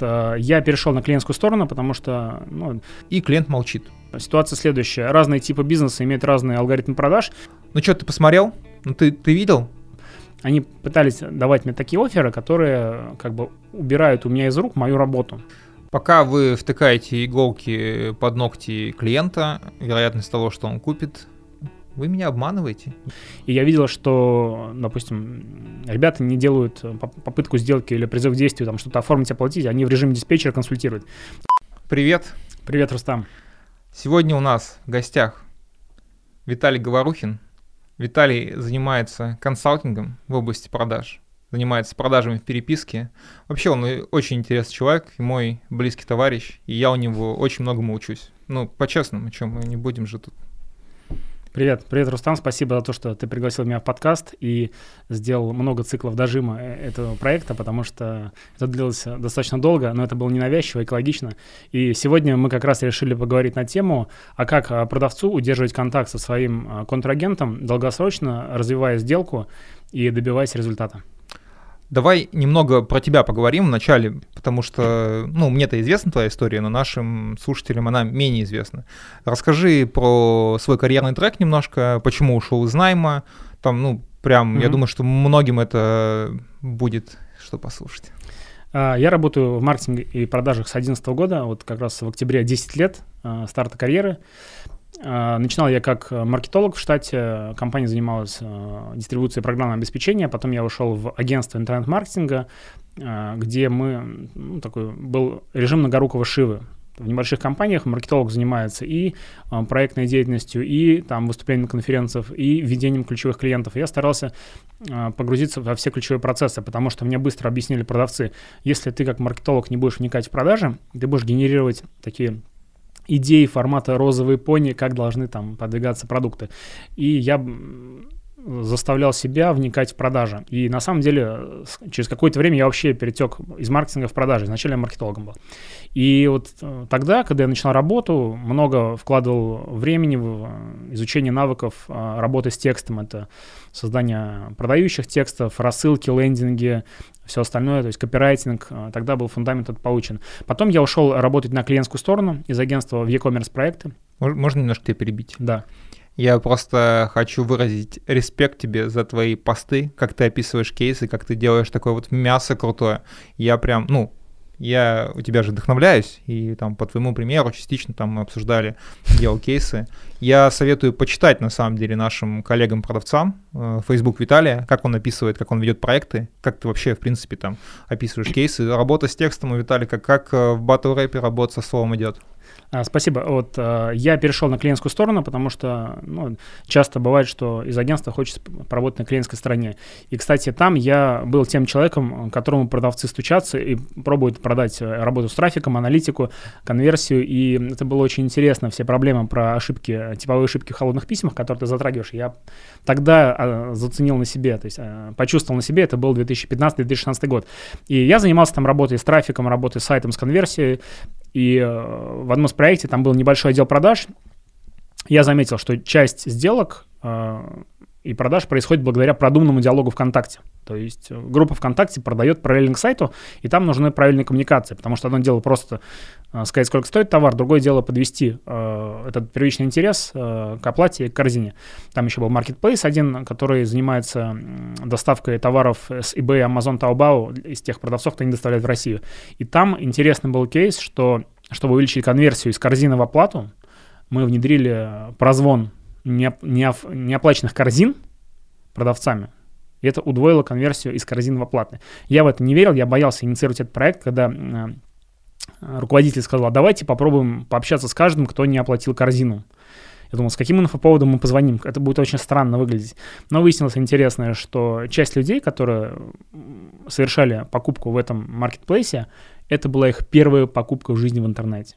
э, я перешел на клиентскую сторону, потому что... Ну, И клиент молчит. Ситуация следующая. Разные типы бизнеса имеют разные алгоритмы продаж. Ну что, ты посмотрел? Ну ты, ты видел? Они пытались давать мне такие оферы, которые как бы убирают у меня из рук мою работу. Пока вы втыкаете иголки под ногти клиента, вероятность того, что он купит, вы меня обманываете. И я видел, что, допустим, ребята не делают попытку сделки или призыв к действию, там что-то оформить, оплатить, они в режиме диспетчера консультируют. Привет. Привет, Рустам. Сегодня у нас в гостях Виталий Говорухин. Виталий занимается консалтингом в области продаж, занимается продажами в переписке. Вообще он очень интересный человек и мой близкий товарищ, и я у него очень многому учусь. Ну, по-честному, чем мы не будем же тут Привет, привет, Рустам, спасибо за то, что ты пригласил меня в подкаст и сделал много циклов дожима э, этого проекта, потому что это длилось достаточно долго, но это было ненавязчиво, экологично. И сегодня мы как раз решили поговорить на тему, а как а, продавцу удерживать контакт со своим а, контрагентом долгосрочно, развивая сделку и добиваясь результата. Давай немного про тебя поговорим вначале, потому что, ну, мне-то известна твоя история, но нашим слушателям она менее известна. Расскажи про свой карьерный трек немножко, почему ушел из найма, там, ну, прям, mm-hmm. я думаю, что многим это будет что послушать. А, я работаю в маркетинге и продажах с 2011 года, вот как раз в октябре 10 лет а, старта карьеры. А, начинал я как э, маркетолог в штате, компания занималась э, дистрибуцией программного обеспечения, потом я ушел в агентство интернет-маркетинга, э, где мы, ну, такой был режим многорукого шивы. В небольших компаниях маркетолог занимается и проектной деятельностью, и там выступлением на и ведением ключевых клиентов. я старался погрузиться во все ключевые процессы, потому что мне быстро объяснили продавцы, если ты как маркетолог не будешь вникать в продажи, ты будешь генерировать такие идеи формата розовые пони, как должны там подвигаться продукты. И я заставлял себя вникать в продажи. И на самом деле через какое-то время я вообще перетек из маркетинга в продажи. Изначально я маркетологом был. И вот э, тогда, когда я начинал работу, много вкладывал времени в э, изучение навыков э, работы с текстом. Это создание продающих текстов, рассылки, лендинги, все остальное, то есть копирайтинг, тогда был фундамент этот получен. Потом я ушел работать на клиентскую сторону из агентства в e-commerce проекты. Можно немножко тебя перебить? Да. Я просто хочу выразить респект тебе за твои посты, как ты описываешь кейсы, как ты делаешь такое вот мясо крутое. Я прям, ну, я у тебя же вдохновляюсь, и там по твоему примеру частично там мы обсуждали, делал кейсы. Я советую почитать на самом деле нашим коллегам-продавцам э, Facebook Виталия, как он описывает, как он ведет проекты, как ты вообще, в принципе, там описываешь кейсы. Работа с текстом у Виталика, как э, в батл рэпе работа со словом идет. А, спасибо. Вот а, я перешел на клиентскую сторону, потому что ну, часто бывает, что из агентства хочется поработать на клиентской стороне. И, кстати, там я был тем человеком, которому продавцы стучатся и пробуют продать э, работу с трафиком, аналитику, конверсию. И это было очень интересно, все проблемы про ошибки, типовые ошибки в холодных письмах, которые ты затрагиваешь. Я тогда а, заценил на себе, то есть почувствовал на себе, это был 2015-2016 год. И я занимался там работой с трафиком, работой с сайтом, с конверсией. И э, в одном из проектов там был небольшой отдел продаж. Я заметил, что часть сделок э, и продаж происходит благодаря продуманному диалогу ВКонтакте. То есть э, группа ВКонтакте продает параллельно к сайту, и там нужны правильные коммуникации, потому что одно дело просто э, сказать, сколько стоит товар, другое дело подвести э, этот первичный интерес э, к оплате и к корзине. Там еще был Marketplace один, который занимается доставкой товаров с eBay, Amazon, Taobao из тех продавцов, кто не доставляет в Россию. И там интересный был кейс, что чтобы увеличить конверсию из корзины в оплату, мы внедрили прозвон неоплаченных корзин продавцами. И это удвоило конверсию из корзин в оплаты. Я в это не верил, я боялся инициировать этот проект, когда э, руководитель сказал, а давайте попробуем пообщаться с каждым, кто не оплатил корзину. Я думал, с каким инфоповодом мы позвоним? Это будет очень странно выглядеть. Но выяснилось интересное, что часть людей, которые совершали покупку в этом маркетплейсе, это была их первая покупка в жизни в интернете.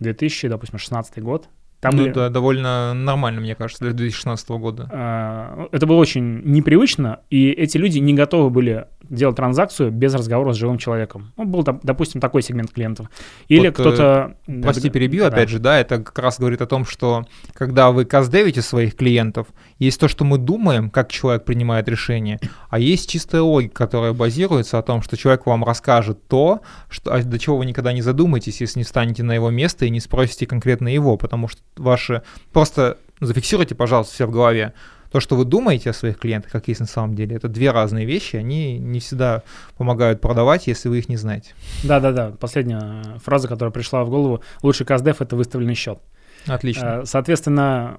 2000, допустим, 16 год, Там ну были... да, довольно нормально, мне кажется, для 2016 года. А, это было очень непривычно, и эти люди не готовы были делать транзакцию без разговора с живым человеком. Ну, был, допустим, такой сегмент клиентов. Или вот, кто-то... Э, прости, перебью, да. опять же, да, это как раз говорит о том, что когда вы каздевите своих клиентов, есть то, что мы думаем, как человек принимает решение, а есть чистая логика, которая базируется о том, что человек вам расскажет то, что, а до чего вы никогда не задумаетесь, если не встанете на его место и не спросите конкретно его, потому что ваши... Просто зафиксируйте, пожалуйста, все в голове. То, что вы думаете о своих клиентах, как есть на самом деле, это две разные вещи, они не всегда помогают продавать, если вы их не знаете. Да-да-да, последняя фраза, которая пришла в голову. Лучший КСДФ — это выставленный счет. Отлично. Э, соответственно,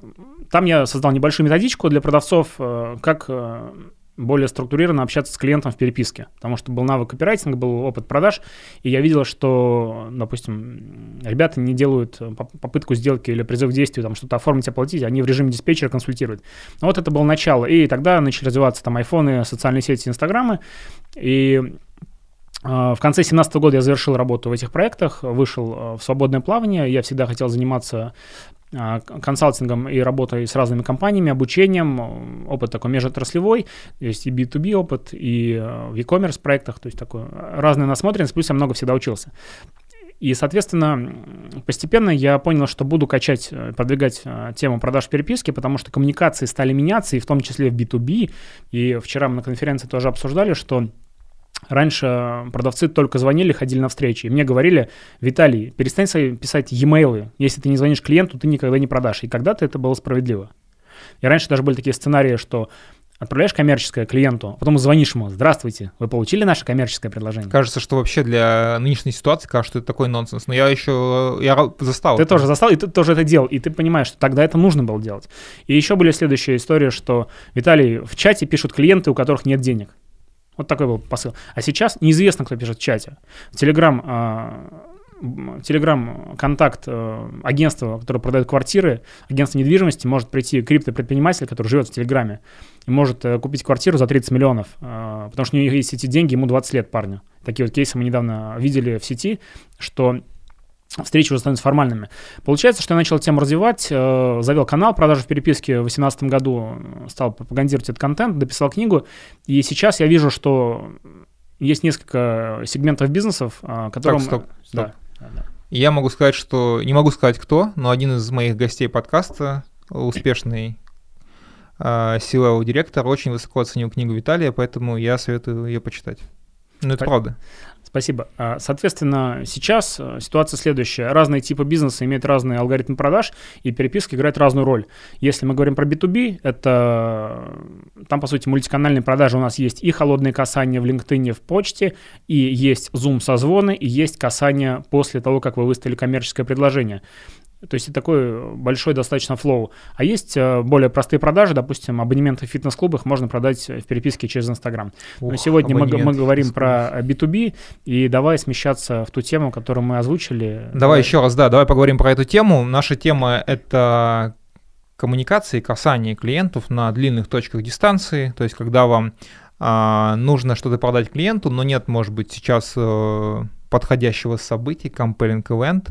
там я создал небольшую методичку для продавцов, э, как э, более структурированно общаться с клиентом в переписке, потому что был навык копирайтинга, был опыт продаж, и я видел, что, допустим, ребята не делают попытку сделки или призыв к действию, там что-то оформить, оплатить, они в режиме диспетчера консультируют. Но вот это было начало, и тогда начали развиваться там айфоны, социальные сети, инстаграмы, и в конце 2017 года я завершил работу в этих проектах, вышел в свободное плавание. Я всегда хотел заниматься а, консалтингом и работой с разными компаниями, обучением, опыт такой межотраслевой, есть и B2B опыт, и в e-commerce проектах, то есть такой разная насмотренность, плюс я много всегда учился. И, соответственно, постепенно я понял, что буду качать, э, продвигать э, тему продаж переписки, потому что коммуникации стали меняться, и в том числе в B2B. И вчера мы на конференции тоже обсуждали, что Раньше продавцы только звонили, ходили на встречи. И мне говорили, Виталий, перестань писать e-mail. Если ты не звонишь клиенту, ты никогда не продашь. И когда-то это было справедливо. И раньше даже были такие сценарии, что отправляешь коммерческое клиенту, а потом звонишь ему, здравствуйте, вы получили наше коммерческое предложение? Кажется, что вообще для нынешней ситуации кажется, что это такой нонсенс. Но я еще, я застал. Ты это. тоже застал, и ты тоже это делал, и ты понимаешь, что тогда это нужно было делать. И еще были следующие истории, что, Виталий, в чате пишут клиенты, у которых нет денег. Вот такой был посыл. А сейчас неизвестно, кто пишет в чате. Телеграм, Телеграм контакт э, агентства, которое продает квартиры, агентство недвижимости, может прийти криптопредприниматель, который живет в Телеграме, и может э, купить квартиру за 30 миллионов, э, потому что у него есть эти деньги, ему 20 лет парню. Такие вот кейсы мы недавно видели в сети, что встречи уже становятся формальными. Получается, что я начал тему развивать, э, завел канал продажи в переписке в 2018 году, стал пропагандировать этот контент, дописал книгу, и сейчас я вижу, что есть несколько сегментов бизнесов, э, которым... Так, стоп, стоп. Да, да, да. Я могу сказать, что... Не могу сказать, кто, но один из моих гостей подкаста, успешный э, директор, очень высоко оценил книгу Виталия, поэтому я советую ее почитать. Ну, это правда. Спасибо. А, соответственно, сейчас э, ситуация следующая. Разные типы бизнеса имеют разные алгоритмы продаж, и переписка играет разную роль. Если мы говорим про B2B, это там, по сути, мультиканальные продажи у нас есть и холодные касания в LinkedIn, в почте, и есть Zoom созвоны, и есть касания после того, как вы выставили коммерческое предложение. То есть это такой большой достаточно флоу. А есть э, более простые продажи, допустим, абонементы в фитнес-клубах можно продать в переписке через Инстаграм. Но сегодня мы, мы говорим про B2B, и давай смещаться в ту тему, которую мы озвучили. Давай, еще раз, да, давай поговорим про эту тему. Наша тема — это коммуникации, касание клиентов на длинных точках дистанции, то есть когда вам а, нужно что-то продать клиенту, но нет, может быть, сейчас э, подходящего события, compelling event,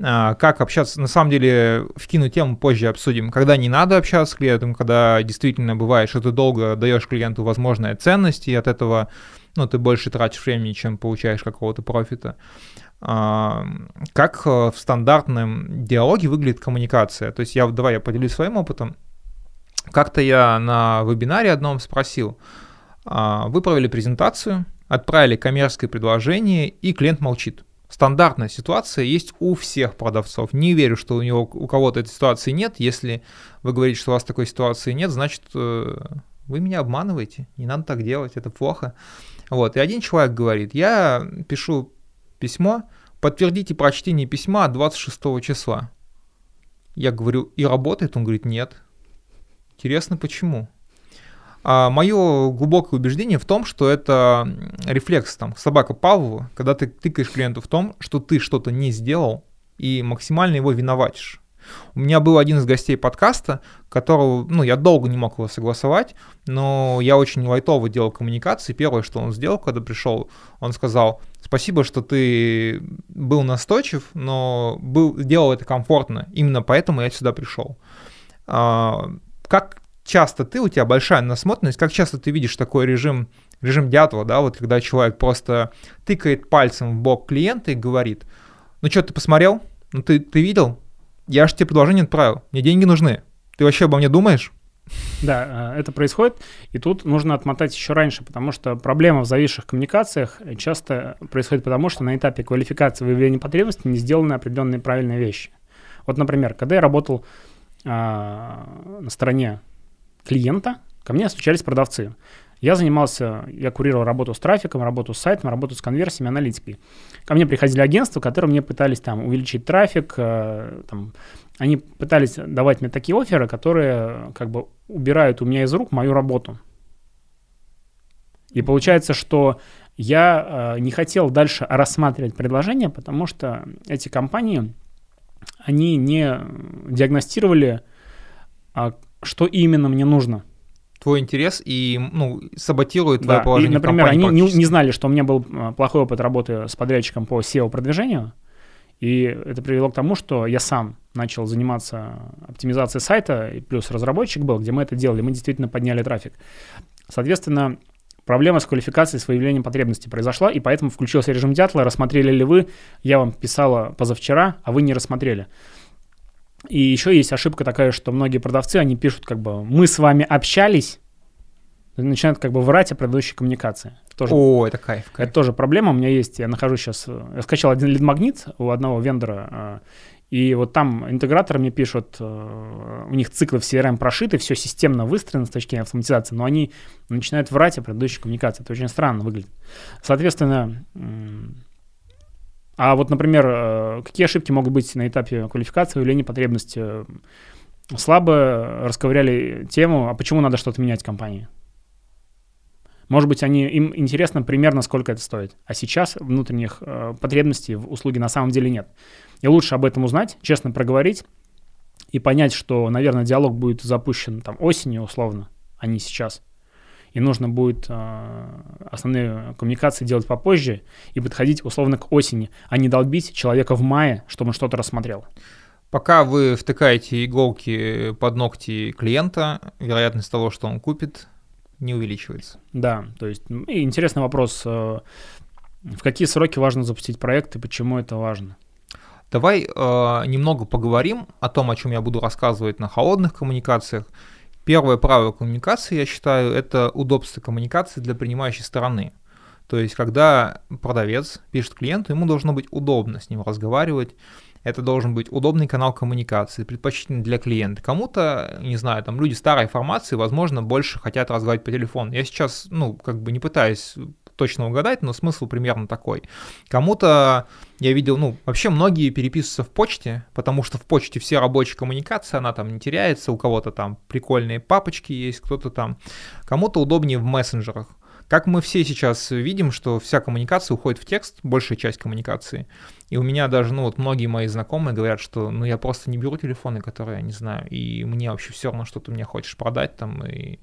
как общаться, на самом деле, вкину тему позже обсудим, когда не надо общаться с клиентом, когда действительно бывает, что ты долго даешь клиенту возможные ценности, и от этого ну, ты больше тратишь времени, чем получаешь какого-то профита. А, как э, в стандартном диалоге выглядит коммуникация? То есть я, давай я поделюсь своим опытом. Как-то я на вебинаре одном спросил, а, вы провели презентацию, отправили коммерческое предложение, и клиент молчит стандартная ситуация есть у всех продавцов. Не верю, что у него у кого-то этой ситуации нет. Если вы говорите, что у вас такой ситуации нет, значит э, вы меня обманываете. Не надо так делать, это плохо. Вот. И один человек говорит, я пишу письмо, подтвердите прочтение письма 26 числа. Я говорю, и работает? Он говорит, нет. Интересно, почему? А мое глубокое убеждение в том, что это рефлекс, там, собака Павлова, когда ты тыкаешь клиенту в том, что ты что-то не сделал и максимально его виноватишь. У меня был один из гостей подкаста, которого, ну, я долго не мог его согласовать, но я очень лайтово делал коммуникации. Первое, что он сделал, когда пришел, он сказал, спасибо, что ты был настойчив, но был, делал это комфортно. Именно поэтому я сюда пришел. А, как часто ты, у тебя большая насмотренность, как часто ты видишь такой режим, режим Дятлова, да, вот когда человек просто тыкает пальцем в бок клиента и говорит, ну что, ты посмотрел? Ну ты, ты видел? Я же тебе предложение отправил, мне деньги нужны. Ты вообще обо мне думаешь? Да, э, это происходит, и тут нужно отмотать еще раньше, потому что проблема в зависших коммуникациях часто происходит потому, что на этапе квалификации выявления потребностей не сделаны определенные правильные вещи. Вот, например, когда я работал а, на стороне клиента, ко мне стучались продавцы. Я занимался, я курировал работу с трафиком, работу с сайтом, работу с конверсиями, аналитикой. Ко мне приходили агентства, которые мне пытались там увеличить трафик, э, там, они пытались давать мне такие оферы, которые как бы убирают у меня из рук мою работу. И получается, что я э, не хотел дальше рассматривать предложения, потому что эти компании, они не диагностировали, а, что именно мне нужно твой интерес и ну, саботирует твое да. положение и, например, они не, не знали, что у меня был а, плохой опыт работы с подрядчиком по SEO-продвижению, и это привело к тому, что я сам начал заниматься оптимизацией сайта, и плюс разработчик был, где мы это делали, мы действительно подняли трафик. Соответственно, проблема с квалификацией с выявлением потребностей произошла, и поэтому включился режим дятла, рассмотрели ли вы, я вам писала позавчера, а вы не рассмотрели. И еще есть ошибка такая, что многие продавцы, они пишут как бы «мы с вами общались», начинают как бы врать о предыдущей коммуникации. Тоже, О, это кайф, кайф. Это тоже проблема. У меня есть, я нахожу сейчас, я скачал один лид-магнит у одного вендора, а, и вот там интеграторы мне пишут, э, у них циклы в CRM прошиты, все системно выстроено с точки зрения автоматизации, но они начинают врать о предыдущей коммуникации. Это очень странно выглядит. Соответственно, а вот, например, э, какие ошибки могут быть на этапе квалификации или потребности? Слабо расковыряли тему, а почему надо что-то менять в компании? Может быть, они, им интересно примерно, сколько это стоит. А сейчас внутренних э, потребностей в услуге на самом деле нет. И лучше об этом узнать, честно проговорить и понять, что, наверное, диалог будет запущен там осенью условно, а не сейчас и нужно будет э, основные коммуникации делать попозже и подходить условно к осени, а не долбить человека в мае, чтобы он что-то рассмотрел. Пока вы втыкаете иголки под ногти клиента, вероятность того, что он купит, не увеличивается. Да, то есть и интересный вопрос, э, в какие сроки важно запустить проект и почему это важно? Давай э, немного поговорим о том, о чем я буду рассказывать на холодных коммуникациях, Первое правило коммуникации, я считаю, это удобство коммуникации для принимающей стороны. То есть, когда продавец пишет клиенту, ему должно быть удобно с ним разговаривать, это должен быть удобный канал коммуникации, предпочтительный для клиента. Кому-то, не знаю, там люди старой формации, возможно, больше хотят разговаривать по телефону. Я сейчас, ну, как бы не пытаюсь точно угадать, но смысл примерно такой. Кому-то, я видел, ну, вообще многие переписываются в почте, потому что в почте все рабочие коммуникации, она там не теряется, у кого-то там прикольные папочки есть, кто-то там, кому-то удобнее в мессенджерах. Как мы все сейчас видим, что вся коммуникация уходит в текст, большая часть коммуникации. И у меня даже, ну вот многие мои знакомые говорят, что ну я просто не беру телефоны, которые я не знаю, и мне вообще все равно, что ты мне хочешь продать там, и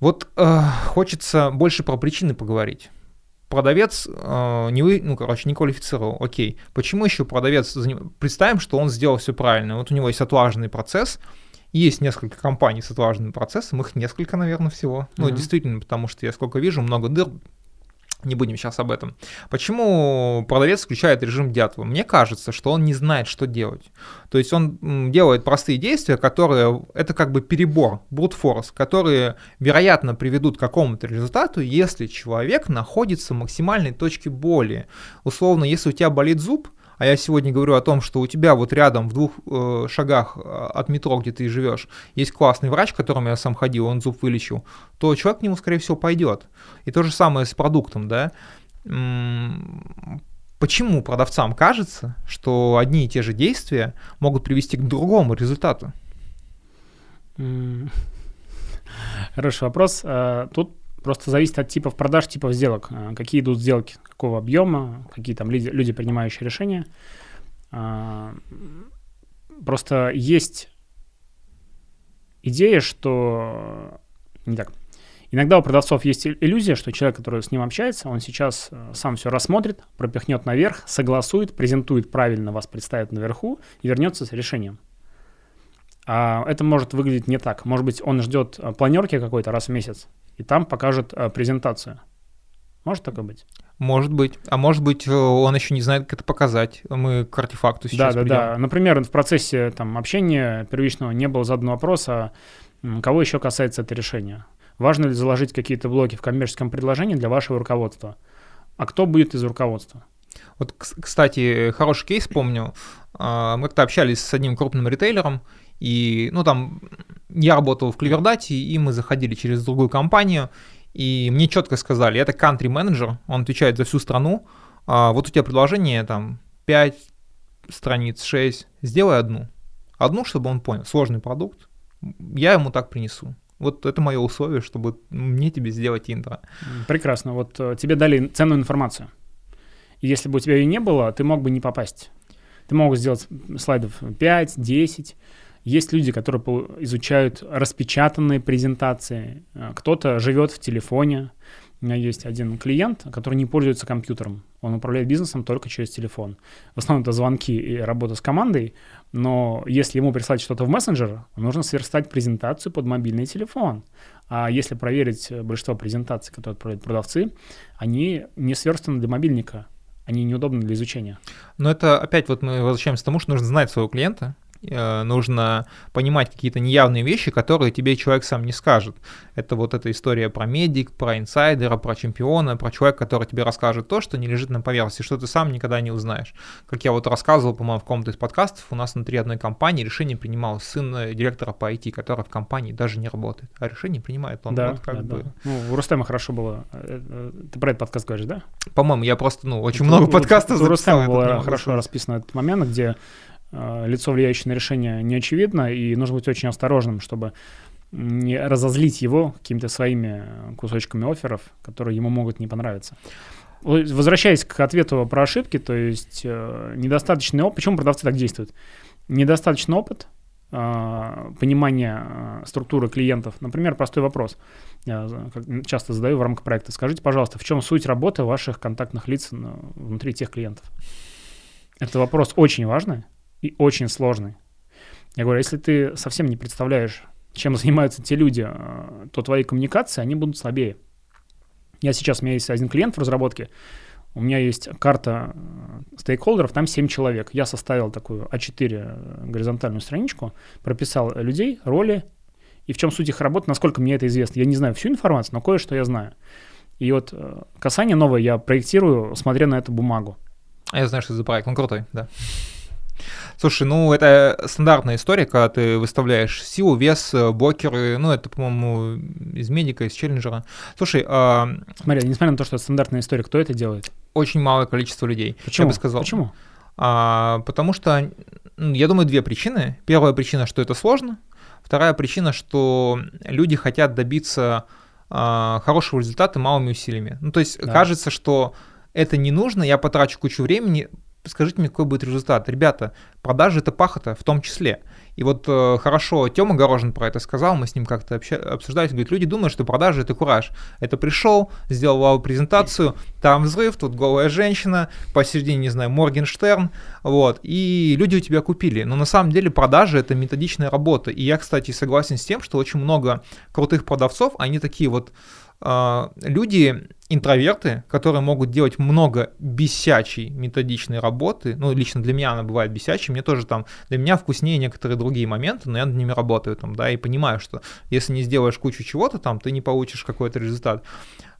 вот э, хочется больше про причины поговорить. Продавец э, не вы, ну, короче, не квалифицировал. Окей. Почему еще продавец заним... Представим, что он сделал все правильно. Вот у него есть отлаженный процесс, есть несколько компаний с отлаженным процессом, их несколько, наверное, всего. Mm-hmm. Ну, действительно, потому что я сколько вижу, много дыр не будем сейчас об этом. Почему продавец включает режим дятла? Мне кажется, что он не знает, что делать. То есть он делает простые действия, которые, это как бы перебор, force, которые, вероятно, приведут к какому-то результату, если человек находится в максимальной точке боли. Условно, если у тебя болит зуб, а я сегодня говорю о том, что у тебя вот рядом в двух э, шагах э, от метро, где ты живешь, есть классный врач, к которому я сам ходил, он зуб вылечил, то человек к нему, скорее всего, пойдет. И то же самое с продуктом, да. Почему продавцам кажется, что одни и те же действия могут привести к другому результату? Хороший вопрос. А, тут Просто зависит от типов продаж, типов сделок. А, какие идут сделки, какого объема, какие там люди, люди принимающие решения. А, просто есть идея, что... Не так. Иногда у продавцов есть иллюзия, что человек, который с ним общается, он сейчас э, сам все рассмотрит, пропихнет наверх, согласует, презентует правильно, вас представит наверху и вернется с решением. А это может выглядеть не так. Может быть, он ждет э, планерки какой-то раз в месяц, и там покажет э, презентацию. Может такое быть? Может быть. А может быть, он еще не знает, как это показать. Мы к артефакту сейчас Да, да, придем. да. Например, в процессе там, общения первичного не было задан вопрос, а кого еще касается это решение. Важно ли заложить какие-то блоки в коммерческом предложении для вашего руководства? А кто будет из руководства? Вот, кстати, хороший кейс помню. А, мы как-то общались с одним крупным ритейлером, и, ну, там, я работал в Клевердате, и мы заходили через другую компанию, и мне четко сказали, это country менеджер он отвечает за всю страну, а вот у тебя предложение, там, 5 страниц, 6, сделай одну. Одну, чтобы он понял, сложный продукт, я ему так принесу. Вот это мое условие, чтобы мне тебе сделать интро. Прекрасно. Вот э, тебе дали ценную информацию. И если бы у тебя ее не было, ты мог бы не попасть. Ты мог сделать слайдов 5, 10. Есть люди, которые изучают распечатанные презентации. Э, кто-то живет в телефоне, у меня есть один клиент, который не пользуется компьютером. Он управляет бизнесом только через телефон. В основном это звонки и работа с командой, но если ему прислать что-то в мессенджер, нужно сверстать презентацию под мобильный телефон. А если проверить большинство презентаций, которые отправляют продавцы, они не сверстаны для мобильника, они неудобны для изучения. Но это опять вот мы возвращаемся к тому, что нужно знать своего клиента, нужно понимать какие-то неявные вещи, которые тебе человек сам не скажет. Это вот эта история про медик, про инсайдера, про чемпиона, про человека, который тебе расскажет то, что не лежит на поверхности, что ты сам никогда не узнаешь. Как я вот рассказывал, по-моему, в каком-то из подкастов, у нас внутри одной компании решение принимал сын э, директора по IT, который в компании даже не работает, а решение принимает он. Да, вот как да, бы... да. Ну, у Рустема хорошо было. Э, ты про этот подкаст говоришь, да? По-моему, я просто, ну, очень это, много подкастов у, записал. У Рустема было хорошо расписано этот момент, где Э, лицо, влияющее на решение, не очевидно, и нужно быть очень осторожным, чтобы не разозлить его какими-то своими кусочками офферов, которые ему могут не понравиться. Возвращаясь к ответу про ошибки, то есть э, недостаточный опыт. Почему продавцы так действуют? Недостаточный опыт, э, понимание э, структуры клиентов. Например, простой вопрос. Я часто задаю в рамках проекта. Скажите, пожалуйста, в чем суть работы ваших контактных лиц внутри тех клиентов? Это вопрос очень важный и очень сложный. Я говорю, если ты совсем не представляешь, чем занимаются те люди, а, то твои коммуникации, они будут слабее. Я сейчас, у меня есть один клиент в разработке, у меня есть карта а, стейкхолдеров, там 7 человек. Я составил такую А4 э, горизонтальную страничку, прописал людей, роли и в чем суть их работы, насколько мне это известно. Я не знаю всю информацию, но кое-что я знаю. И вот э, касание новое я проектирую, смотря на эту бумагу. А я знаю, что это за проект, он крутой, да. Слушай, ну это стандартная история, когда ты выставляешь силу, вес, э, блокеры, ну это, по-моему, из медика, из челленджера. Слушай, а... Смотри, несмотря на то, что это стандартная история, кто это делает? Очень малое количество людей. Почему? Я бы сказал. Почему? А, потому что, я думаю, две причины. Первая причина, что это сложно. Вторая причина, что люди хотят добиться а, хорошего результата малыми усилиями. Ну, то есть да. кажется, что это не нужно, я потрачу кучу времени, скажите мне, какой будет результат. Ребята, продажи это пахота в том числе. И вот э, хорошо, Тёма Горожин про это сказал, мы с ним как-то обща- обсуждали, говорит, люди думают, что продажи это кураж. Это пришел, сделал вау презентацию, там взрыв, тут голая женщина, посередине, не знаю, Моргенштерн, вот, и люди у тебя купили. Но на самом деле продажи это методичная работа. И я, кстати, согласен с тем, что очень много крутых продавцов, они такие вот э, люди, интроверты, которые могут делать много бесячей методичной работы, ну, лично для меня она бывает бесячей, мне тоже там, для меня вкуснее некоторые другие моменты, но я над ними работаю там, да, и понимаю, что если не сделаешь кучу чего-то там, ты не получишь какой-то результат.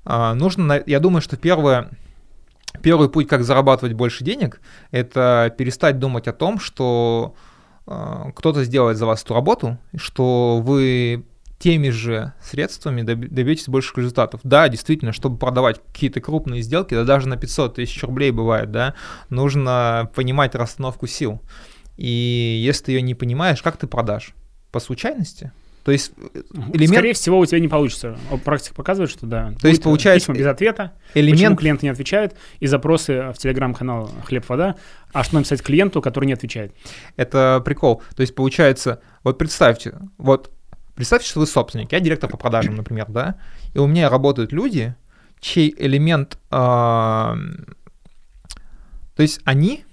А, нужно, я думаю, что первое, первый путь, как зарабатывать больше денег, это перестать думать о том, что а, кто-то сделает за вас эту работу, что вы теми же средствами добьетесь больших результатов. Да, действительно, чтобы продавать какие-то крупные сделки, да даже на 500 тысяч рублей бывает, да, нужно понимать расстановку сил. И если ты ее не понимаешь, как ты продашь? По случайности? То есть элемент... Скорее всего, у тебя не получится. Практика показывает, что да. То есть получается... Письма без ответа, элемент... почему клиент не отвечает, и запросы в телеграм-канал «Хлеб-вода», а что написать клиенту, который не отвечает. Это прикол. То есть получается, вот представьте, вот представьте, что вы собственник, я директор по продажам, например, да, и у меня работают люди, чей элемент... Э... То есть они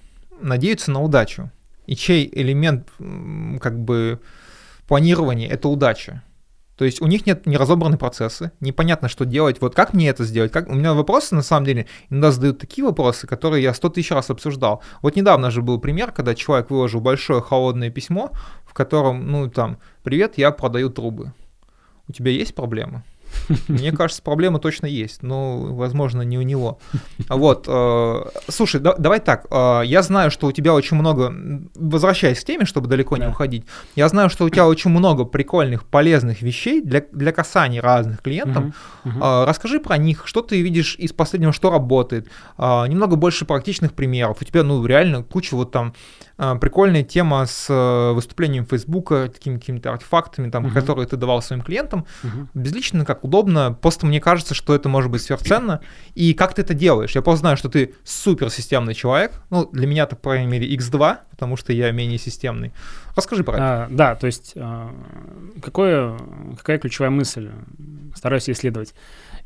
надеются на удачу, и чей элемент как бы планирование — это удача. То есть у них нет неразобранные процессы, непонятно, что делать, вот как мне это сделать, как... у меня вопросы, на самом деле, иногда задают такие вопросы, которые я сто тысяч раз обсуждал. Вот недавно же был пример, когда человек выложил большое холодное письмо, в котором, ну, там, «Привет, я продаю трубы». У тебя есть проблемы? Мне кажется, проблема точно есть, но, возможно, не у него. Вот, э, слушай, да, давай так, э, я знаю, что у тебя очень много, возвращаясь к теме, чтобы далеко не уходить, я знаю, что у тебя очень много прикольных, полезных вещей для, для касаний разных клиентов. Э, расскажи про них, что ты видишь из последнего, что работает, немного больше практичных примеров. У тебя, ну, реально куча вот там прикольная тема с э, выступлением Фейсбука, такими какими-то артефактами, там, uh-huh. которые ты давал своим клиентам. Uh-huh. Безлично, как удобно. Просто мне кажется, что это может быть сверхценно. И как ты это делаешь? Я просто знаю, что ты суперсистемный человек. Ну, для меня, так, по крайней мере, X2, потому что я менее системный. Расскажи про это. А, да, то есть а, какое, какая ключевая мысль? Стараюсь исследовать.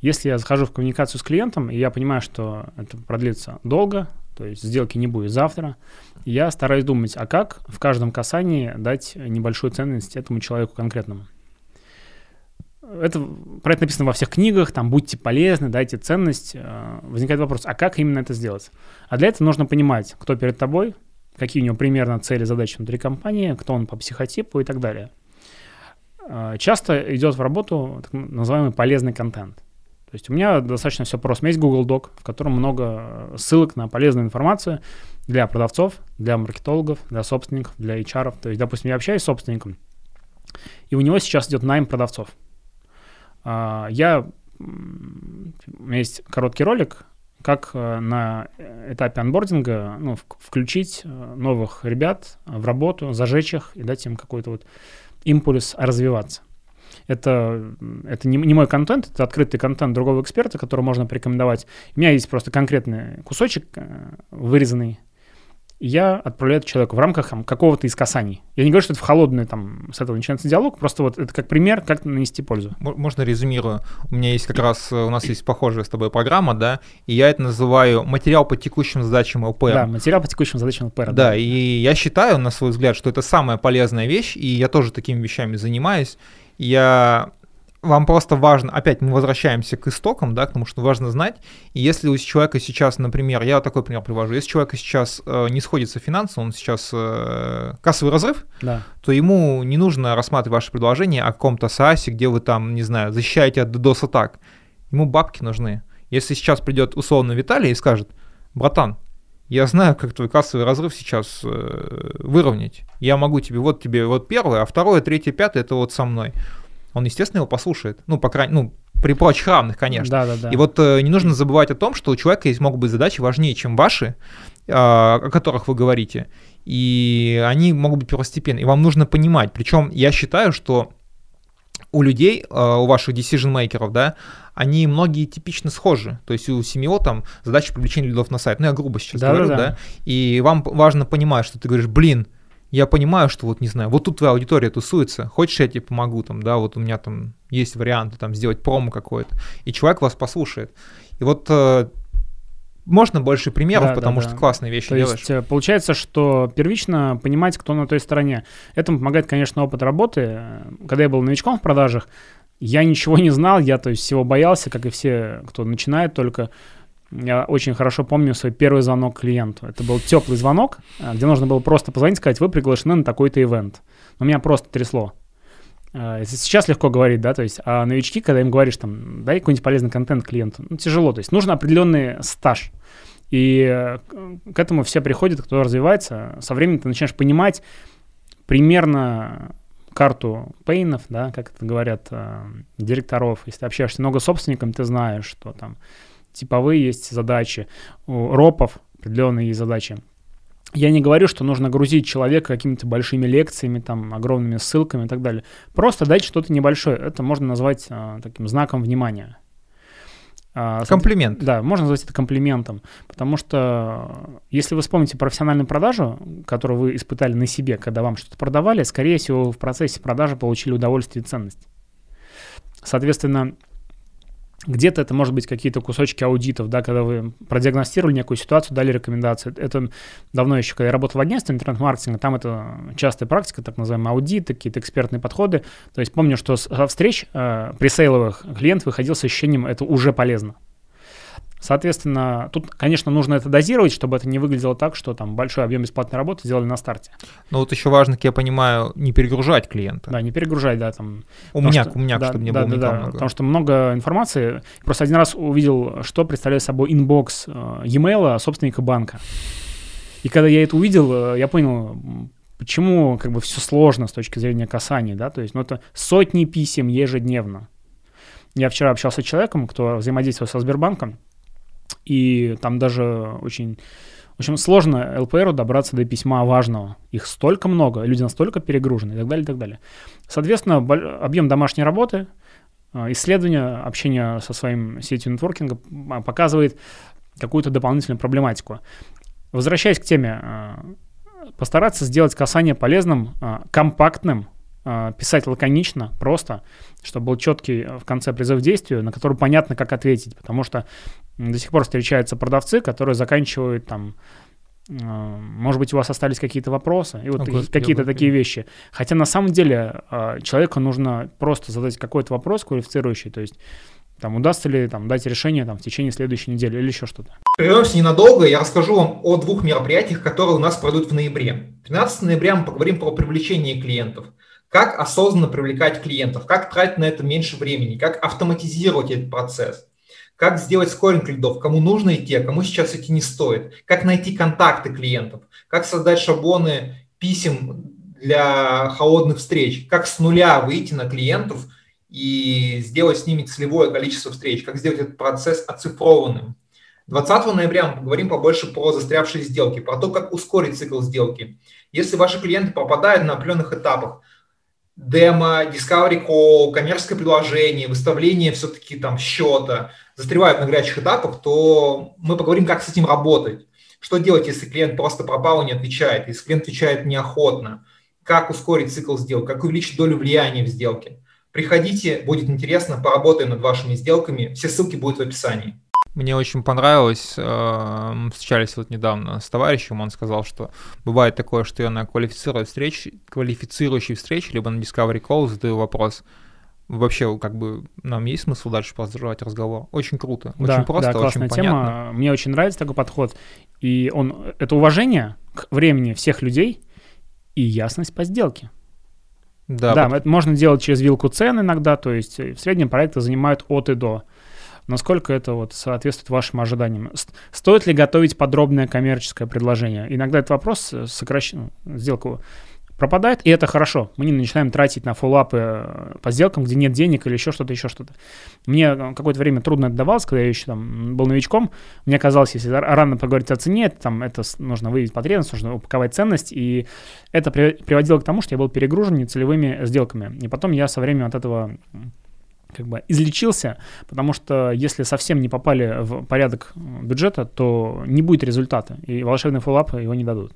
Если я захожу в коммуникацию с клиентом, и я понимаю, что это продлится долго, то есть сделки не будет завтра, я стараюсь думать, а как в каждом касании дать небольшую ценность этому человеку конкретному. Это, про это написано во всех книгах, там будьте полезны, дайте ценность. Э, возникает вопрос, а как именно это сделать? А для этого нужно понимать, кто перед тобой, какие у него примерно цели, задачи внутри компании, кто он по психотипу и так далее. Э, часто идет в работу так называемый полезный контент. То есть у меня достаточно все просто. У меня есть Google Doc, в котором много ссылок на полезную информацию для продавцов, для маркетологов, для собственников, для HR. То есть, допустим, я общаюсь с собственником, и у него сейчас идет найм продавцов. А, я... У меня есть короткий ролик, как э, на этапе анбординга ну, включить э, новых ребят в работу, зажечь их и дать им какой-то вот импульс развиваться. Это, это не, не мой контент, это открытый контент другого эксперта, который можно порекомендовать. У меня есть просто конкретный кусочек э, вырезанный, я отправляю это человеку в рамках там, какого-то из касаний. Я не говорю, что это в холодную, там, с этого начинается диалог, просто вот это как пример, как нанести пользу. Можно резюмирую. У меня есть как раз, у нас есть похожая с тобой программа, да, и я это называю материал по текущим задачам ЛПР. Да, материал по текущим задачам ЛПР. Да, да, и я считаю, на свой взгляд, что это самая полезная вещь, и я тоже такими вещами занимаюсь. Я вам просто важно, опять мы возвращаемся к истокам, да, потому что важно знать, и если у человека сейчас, например, я вот такой пример привожу, если человека сейчас э, не сходится финансово, он сейчас э, кассовый разрыв, да. то ему не нужно рассматривать ваше предложение о каком-то САСе, где вы там, не знаю, защищаете от DDoS атак. Ему бабки нужны. Если сейчас придет условно Виталий и скажет, братан, я знаю, как твой кассовый разрыв сейчас э, выровнять. Я могу тебе, вот тебе вот первое, а второе, третье, пятое, это вот со мной он, естественно, его послушает. Ну, по крайней ну, при прочих равных, конечно. Да, да, да. И вот э, не нужно забывать о том, что у человека есть могут быть задачи важнее, чем ваши, э, о которых вы говорите. И они могут быть первостепенны. И вам нужно понимать. Причем я считаю, что у людей, э, у ваших decision-мейкеров, да, они многие типично схожи. То есть у семьи там задача привлечения лидов на сайт. Ну, я грубо сейчас да, говорю, да, да. да. И вам важно понимать, что ты говоришь, блин, я понимаю, что вот, не знаю, вот тут твоя аудитория тусуется, хочешь, я тебе помогу, там, да, вот у меня там есть варианты, там, сделать промо какое-то, и человек вас послушает. И вот э, можно больше примеров, да, потому да, что да. классные вещи То делаешь. Есть, э, получается, что первично понимать, кто на той стороне. Этому помогает, конечно, опыт работы. Когда я был новичком в продажах, я ничего не знал, я то есть всего боялся, как и все, кто начинает только. Я очень хорошо помню свой первый звонок клиенту. Это был теплый звонок, э, где нужно было просто позвонить, сказать, вы приглашены на такой-то ивент. Но меня просто трясло. Э, сейчас легко говорить, да, то есть, а новички, когда им говоришь, там, дай какой-нибудь полезный контент клиенту, ну, тяжело, то есть нужно определенный стаж. И э, к этому все приходят, кто развивается. Со временем ты начинаешь понимать примерно карту пейнов, да, как это говорят директоров. Если ты общаешься много с собственником, ты знаешь, что там типовые есть задачи, у ропов определенные есть задачи. я не говорю, что нужно грузить человека какими-то большими лекциями, там, огромными ссылками и так далее. Просто дать что-то небольшое. Это можно назвать а, таким знаком внимания. А, Комплимент. Да, можно назвать это комплиментом, потому что если вы вспомните профессиональную продажу, которую вы испытали на себе, когда вам что-то продавали, скорее всего, в процессе продажи получили удовольствие и ценность. Соответственно, где-то это может быть какие-то кусочки аудитов, да, когда вы продиагностировали некую ситуацию, дали рекомендации. Это давно еще, когда я работал в агентстве интернет-маркетинга, там это частая практика, так называемый аудит, какие-то экспертные подходы. То есть помню, что со встреч э, пресейловых клиент выходил с ощущением, это уже полезно. Соответственно, тут, конечно, нужно это дозировать, чтобы это не выглядело так, что там большой объем бесплатной работы сделали на старте. Но вот еще важно, как я понимаю, не перегружать клиента. Да, не перегружать, да, там. Умняк, что, умняк, да, чтобы не да, было да, да, много. Потому что много информации. Просто один раз увидел, что представляет собой inbox э, e-mail собственника банка. И когда я это увидел, э, я понял, почему как бы все сложно с точки зрения касаний, да, то есть, ну, это сотни писем ежедневно. Я вчера общался с человеком, кто взаимодействовал со Сбербанком, и там даже очень... В общем, сложно ЛПРу добраться до письма важного. Их столько много, люди настолько перегружены и так далее, и так далее. Соответственно, объем домашней работы, а, исследование, общение со своим сетью нетворкинга а, показывает какую-то дополнительную проблематику. Возвращаясь к теме, а, постараться сделать касание полезным, компактным, писать лаконично, просто, чтобы был четкий в конце призыв к действию, на который понятно, как ответить. Потому что до сих пор встречаются продавцы, которые заканчивают там э, может быть, у вас остались какие-то вопросы, и вот oh, какие-то такие вещи. Хотя на самом деле э, человеку нужно просто задать какой-то вопрос квалифицирующий, то есть там удастся ли там дать решение там в течение следующей недели или еще что-то. Прервемся ненадолго, я расскажу вам о двух мероприятиях, которые у нас пройдут в ноябре. 13 ноября мы поговорим про привлечение клиентов, как осознанно привлекать клиентов, как тратить на это меньше времени, как автоматизировать этот процесс как сделать скоринг лидов, кому нужно идти, а кому сейчас идти не стоит, как найти контакты клиентов, как создать шаблоны писем для холодных встреч, как с нуля выйти на клиентов и сделать с ними целевое количество встреч, как сделать этот процесс оцифрованным. 20 ноября мы поговорим побольше про застрявшие сделки, про то, как ускорить цикл сделки. Если ваши клиенты попадают на определенных этапах, демо, discovery call, коммерческое предложение, выставление все-таки там счета, застревают на горячих этапах, то мы поговорим, как с этим работать. Что делать, если клиент просто пропал и не отвечает, если клиент отвечает неохотно, как ускорить цикл сделок, как увеличить долю влияния в сделке. Приходите, будет интересно, поработаем над вашими сделками, все ссылки будут в описании. Мне очень понравилось, э, встречались вот недавно с товарищем, он сказал, что бывает такое, что я на квалифицирующей встрече, квалифицирующей встрече, либо на Discovery Call задаю вопрос, вообще как бы нам есть смысл дальше продолжать разговор. Очень круто, очень да, просто, да, классная очень тема. понятно. Мне очень нравится такой подход. И он это уважение к времени всех людей и ясность по сделке. Да, да это можно делать через вилку цен иногда, то есть в среднем проекты занимают от и до. Насколько это вот соответствует вашим ожиданиям? Стоит ли готовить подробное коммерческое предложение? Иногда этот вопрос э, сокращен, ну, сделку пропадает, и это хорошо. Мы не начинаем тратить на фоллапы э, по сделкам, где нет денег или еще что-то, еще что-то. Мне э, какое-то время трудно это давалось, когда я еще там был новичком. Мне казалось, если рано поговорить о цене, там это нужно выявить потребность, нужно упаковать ценность, и это при, приводило к тому, что я был перегружен нецелевыми сделками. И потом я со временем от этого как бы излечился, потому что если совсем не попали в порядок бюджета, то не будет результата, и волшебный фоллап его не дадут.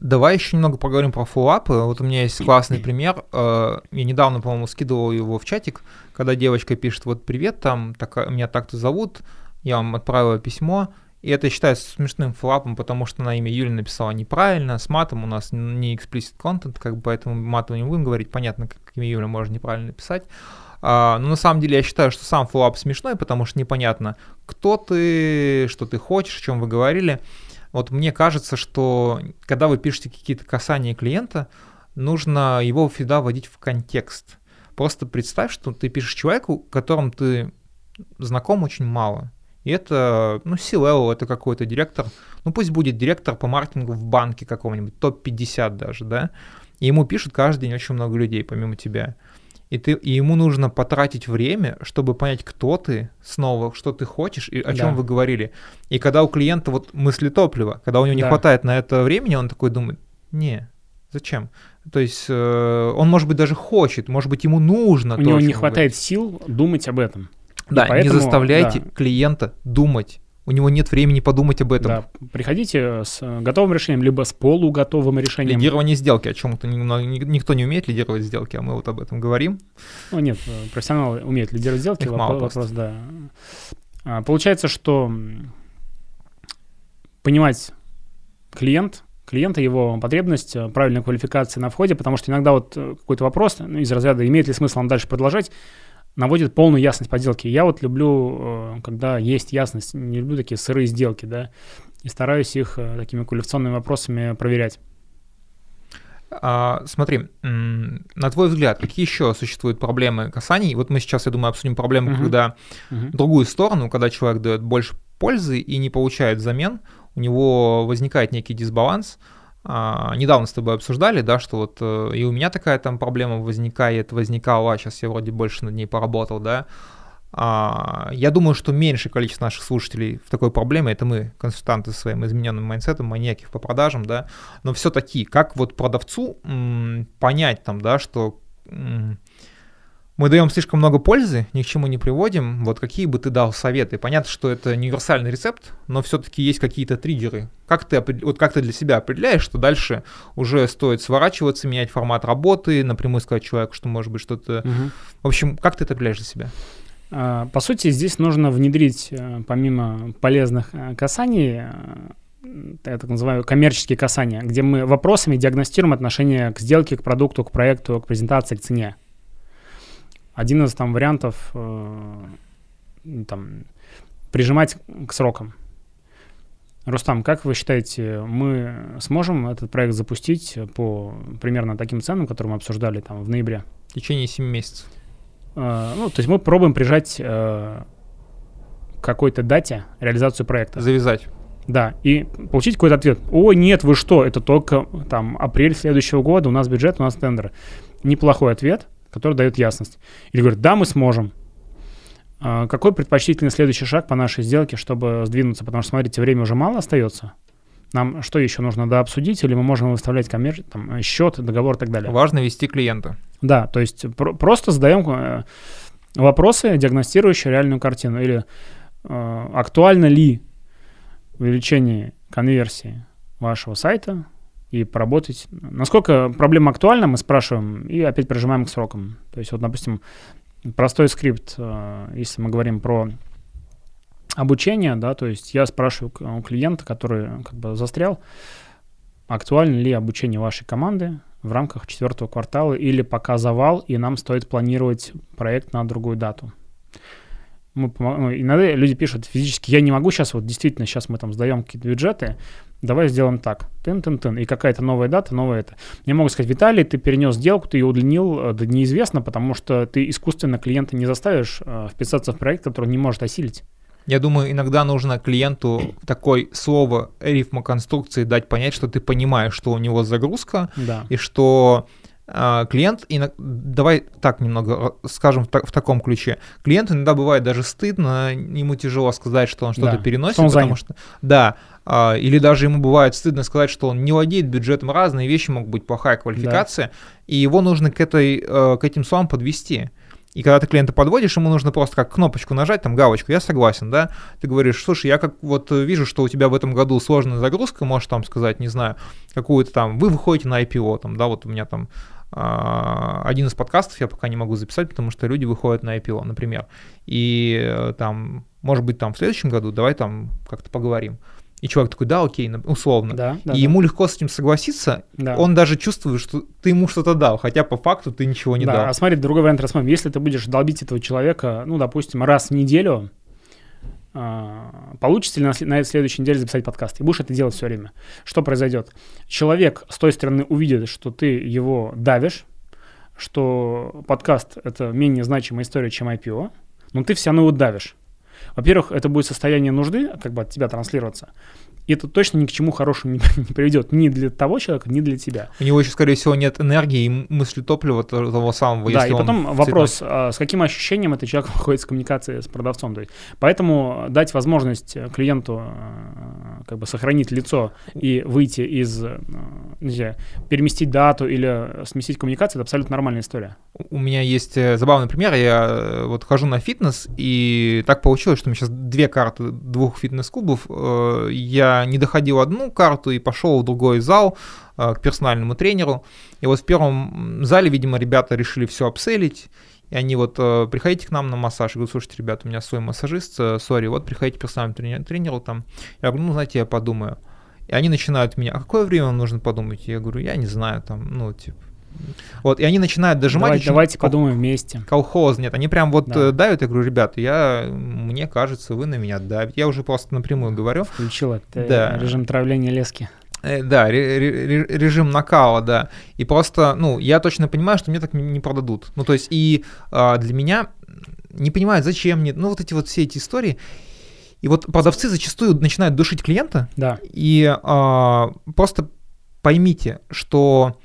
Давай еще немного поговорим про фоллапы. Вот у меня есть классный пример. Э, я недавно, по-моему, скидывал его в чатик, когда девочка пишет, вот привет, там, так, меня так-то зовут, я вам отправила письмо, и это считается смешным флапом, потому что на имя Юли написала неправильно, с матом у нас не explicit content, как бы поэтому матом не будем говорить, понятно, как имя Юля можно неправильно писать. А, но на самом деле я считаю, что сам флап смешной, потому что непонятно, кто ты, что ты хочешь, о чем вы говорили. Вот мне кажется, что когда вы пишете какие-то касания клиента, нужно его всегда вводить в контекст. Просто представь, что ты пишешь человеку, которым ты знаком очень мало. И это, ну, C-level, это какой-то директор, ну, пусть будет директор по маркетингу в банке каком-нибудь, топ-50 даже, да, и ему пишут каждый день очень много людей, помимо тебя. И, ты, и ему нужно потратить время, чтобы понять, кто ты снова, что ты хочешь и о чем Да. вы говорили. И когда у клиента вот мысли топлива, когда у него не Да. хватает на это времени, он такой думает, не, зачем? То есть э, он, может быть, даже хочет, может быть, ему нужно. У то, него не хватает сил думать об этом. Да, поэтому, не заставляйте да. клиента думать. У него нет времени подумать об этом. Да, приходите с э, готовым решением, либо с полуготовым решением. Лидирование сделки, о чем-то никто не умеет лидировать сделки, а мы вот об этом говорим. Ну, нет, э, профессионалы умеют лидировать сделки. Их мало вопрос, да. А, Получается, что понимать клиент, клиента, его потребность, э, правильная квалификация на входе, потому что иногда вот какой-то вопрос ну, из разряда, имеет ли смысл нам дальше продолжать, наводит полную ясность по сделке. Я вот люблю, э, когда есть ясность, не люблю такие сырые сделки, да, и стараюсь их э, такими квалификационными вопросами проверять. А, смотри, на твой взгляд, какие еще существуют проблемы касаний? Вот мы сейчас, я думаю, обсудим проблему, Мгм. когда в другую сторону, когда человек дает больше пользы и не получает взамен, у него возникает некий дисбаланс. А, недавно с тобой обсуждали, да, что вот э, и у меня такая там проблема возникает, возникала, сейчас я вроде больше над ней поработал, да. А, я думаю, что меньшее количество наших слушателей в такой проблеме, это мы, консультанты со своим измененным майнсетом, маньяки по продажам, да, но все-таки, как вот продавцу м, понять там, да, что м, мы даем слишком много пользы, ни к чему не приводим. Вот какие бы ты дал советы? Понятно, что это не универсальный рецепт, но все-таки есть какие-то триггеры. Как ты, вот как ты для себя определяешь, что дальше уже стоит сворачиваться, менять формат работы, напрямую сказать человеку, что может быть что-то... Мгм. В общем, как ты это определяешь для себя? А, По сути, здесь нужно внедрить, э, помимо полезных э, касаний, э, я так называю, коммерческие касания, где мы вопросами диагностируем отношение к сделке, к продукту, к проекту, к презентации, к цене. Один из там вариантов э, м, там, прижимать к срокам. Рустам, как вы считаете, мы сможем этот проект запустить по примерно таким ценам, которые мы обсуждали там в ноябре? В течение 7 месяцев. Э, ну, то есть мы пробуем прижать э, к какой-то дате реализацию проекта. Завязать. Да, и получить какой-то ответ. О, нет, вы что, это только там апрель следующего года, у нас бюджет, у нас тендер. Неплохой ответ, который дает ясность. Или говорит, да, мы сможем. А, какой предпочтительный следующий шаг по нашей сделке, чтобы сдвинуться? Потому что, смотрите, время уже мало остается. Нам что еще нужно дообсудить, или мы можем выставлять коммер... там, счет, договор и так далее? Важно вести клиента. Да, то есть про- просто задаем э, вопросы, диагностирующие реальную картину. Или э, актуально ли увеличение конверсии вашего сайта и поработать. Насколько проблема актуальна, мы спрашиваем и опять прижимаем к срокам. То есть вот, допустим, простой скрипт, э, если мы говорим про обучение, да, то есть я спрашиваю у клиента, который как бы застрял, актуально ли обучение вашей команды в рамках четвертого квартала или пока завал, и нам стоит планировать проект на другую дату. Мы помо- ну, иногда люди пишут физически, я не могу сейчас, вот действительно, сейчас мы там сдаем какие-то бюджеты, давай сделаем так, тын-тын-тын, и какая-то новая дата, новая это. Мне могут сказать, Виталий, ты перенес сделку, ты ее удлинил, э, да неизвестно, потому что ты искусственно клиента не заставишь э, вписаться в проект, который он не может осилить. Я думаю, иногда нужно клиенту такое слово рифма конструкции дать понять, что ты понимаешь, что у него загрузка, Да. и что клиент, ино- давай так немного скажем в, та- в таком ключе, клиенту иногда бывает даже стыдно, ему тяжело сказать, что он что-то Да, переносит, что он потому занят. что, да, а, или даже ему бывает стыдно сказать, что он не владеет бюджетом, разные вещи могут быть, плохая квалификация, и его нужно к, этой, э, к этим словам подвести. И когда ты клиента подводишь, ему нужно просто как кнопочку нажать, там галочку, я согласен, да, ты говоришь, слушай, я как вот вижу, что у тебя в этом году сложная загрузка, можешь там сказать, не знаю, какую-то там, вы выходите на IPO, там, да, вот у меня там а, один из подкастов я пока не могу записать, потому что люди выходят на IPO, например. И э, там, может быть, там в следующем году давай там как-то поговорим. И человек такой, да, окей, условно. Да, да, и да. ему легко с этим согласиться, Да. он даже чувствует, что ты ему что-то дал, хотя по факту ты ничего не да, дал. а смотри, другой вариант рассмотрим. Если ты будешь долбить этого человека, ну, допустим, раз в неделю, получится ли на, на следующей неделе записать подкаст? И будешь это делать все время. Что произойдет? Человек с той стороны увидит, что ты его давишь, что подкаст — это менее значимая история, чем IPO, но ты все равно его давишь. Во-первых, это будет состояние нужды, как бы от тебя транслироваться. И это точно ни к чему хорошему не, не приведет ни для того человека, ни для тебя. У него еще, скорее всего, нет энергии и мысли топлива того самого. Да, и потом вопрос, а, с каким ощущением этот человек выходит с коммуникации с продавцом. То есть, поэтому дать возможность клиенту а, как бы сохранить лицо и выйти из, а, не знаю, переместить дату или сместить коммуникацию, это абсолютно нормальная история. У меня есть э, забавный пример. Я э, вот хожу на фитнес, и так получилось, что у меня сейчас две карты двух фитнес-клубов. Э, не доходил одну карту и пошел в другой зал э, к персональному тренеру. И вот в первом зале, видимо, ребята решили все обселить. И они вот, э, приходите к нам на массаж. Я говорю, слушайте, ребята, у меня свой массажист, э, сори, вот приходите к персональному тренеру там. Я говорю, ну, знаете, я подумаю. И они начинают меня, а какое время вам нужно подумать? Я говорю, я не знаю, там, ну, типа, вот, и они начинают дожимать. Давайте, давайте кол- подумаем вместе. Колхоз, нет, они прям вот да. давят, я говорю, ребята, я, мне кажется, вы на меня давите. Я уже просто напрямую говорю. Включил это да. режим травления лески. Э, да, режим накала, да. И просто, ну, я точно понимаю, что мне так не продадут. Ну, то есть, и а, для меня не понимают, зачем мне, ну, вот эти вот все эти истории. И вот продавцы зачастую начинают душить клиента. Да. И а, просто поймите, что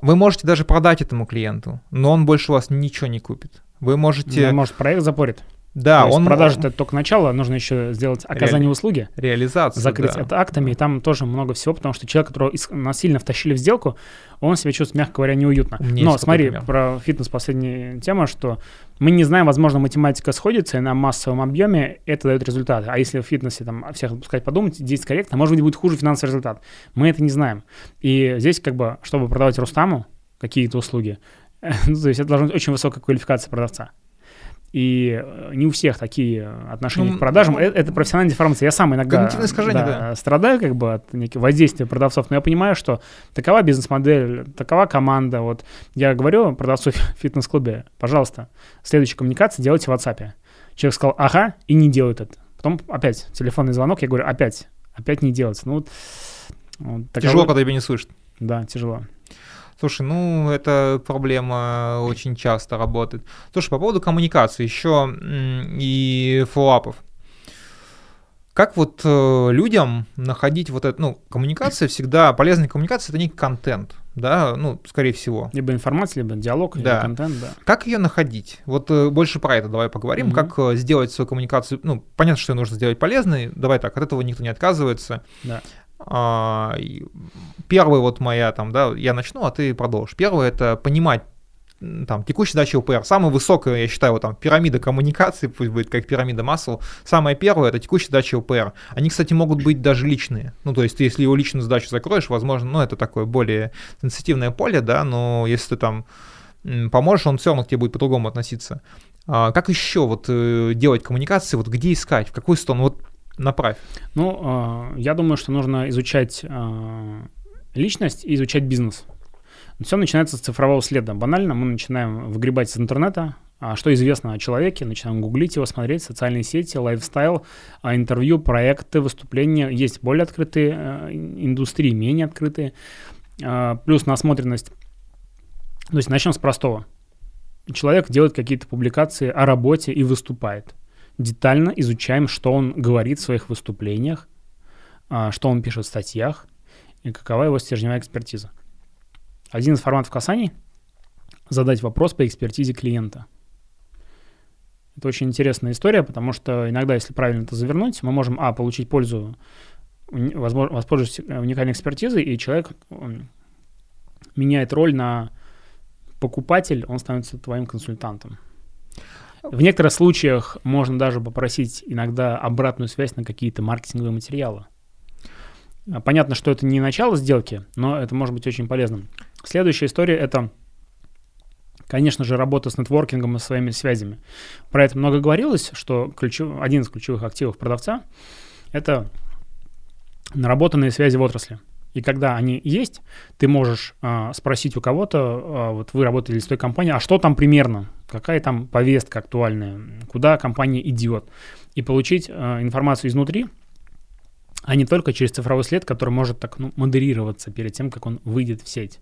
вы можете даже продать этому клиенту, но он больше у вас ничего не купит. Вы можете... Ну, может, проект запорит. Да, То он... Продажа это только начало, нужно еще сделать оказание Ре... услуги. Реализацию, Закрыть да. это актами, и там тоже много всего, потому что человек, которого насильно втащили в сделку, он себя чувствует, мягко говоря, неуютно. Но смотри, про фитнес последняя тема, что мы не знаем, возможно, математика сходится, и на массовом объеме это дает результат. А если в фитнесе там всех пускать подумать, действовать корректно, может быть, будет хуже финансовый результат. Мы это не знаем. И здесь, как бы, чтобы продавать Рустаму какие-то услуги, ну, то есть это должна быть очень высокая квалификация продавца. И э, не у всех такие отношения ну, к продажам. Ну, это, это профессиональная деформация. Я сам иногда искажение, да, да. страдаю как бы от неких воздействия продавцов, но я понимаю, что такова бизнес-модель, такова команда. Вот я говорю продавцу в фитнес-клубе, пожалуйста, следующая коммуникация делайте в WhatsApp. Человек сказал, ага, и не делает это. Потом опять телефонный звонок, я говорю, опять, опять не делается. Ну, вот, вот. Тяжело, когда тебя не слышат. Да, тяжело. Слушай, ну, эта проблема очень часто работает. Слушай, по поводу коммуникации еще и фоллапов. Как вот э, людям находить вот это, ну, коммуникация всегда, полезная коммуникация — это не контент, да, ну, скорее всего. Либо информация, либо диалог, да. либо контент, да. Как ее находить? Вот э, больше про это давай поговорим, mm-hmm. как э, сделать свою коммуникацию, ну, понятно, что ее нужно сделать полезной, давай так, от этого никто не отказывается. Да. А, первый вот моя там, да, я начну, а ты продолжишь. Первое это понимать там, текущая задача ЛПР. Самая высокая, я считаю, вот там, пирамида коммуникации, пусть будет как пирамида масл. Самая первая — это текущая задача ЛПР. Они, кстати, могут быть даже личные. Ну, то есть, если его личную задачу закроешь, возможно, ну, это такое более сенситивное поле, да, но если ты там поможешь, он все равно к тебе будет по-другому относиться. А, как еще вот э, делать коммуникации, вот где искать, в какую сторону? Вот направь. Ну, э, я думаю, что нужно изучать э, личность и изучать бизнес. Все начинается с цифрового следа. Банально мы начинаем выгребать из интернета, а что известно о человеке, начинаем гуглить его, смотреть, социальные сети, лайфстайл, а, интервью, проекты, выступления. Есть более открытые индустрии, менее открытые. А, плюс насмотренность. То есть начнем с простого. Человек делает какие-то публикации о работе и выступает детально изучаем, что он говорит в своих выступлениях, а, что он пишет в статьях и какова его стержневая экспертиза. Один из форматов касаний — задать вопрос по экспертизе клиента. Это очень интересная история, потому что иногда, если правильно это завернуть, мы можем, а, получить пользу, воспользоваться уникальной экспертизой, и человек меняет роль на покупатель, он становится твоим консультантом. В некоторых случаях можно даже попросить иногда обратную связь на какие-то маркетинговые материалы. А, понятно, что это не начало сделки, но это может быть очень полезным. Следующая история — это, конечно же, работа с нетворкингом и своими связями. Про это много говорилось, что ключев... один из ключевых активов продавца — это наработанные связи в отрасли. И когда они есть, ты можешь а, спросить у кого-то, а, вот вы работали с той компанией, а что там примерно, какая там повестка актуальная, куда компания идет, и получить а, информацию изнутри, а не только через цифровой след, который может так ну, модерироваться перед тем, как он выйдет в сеть.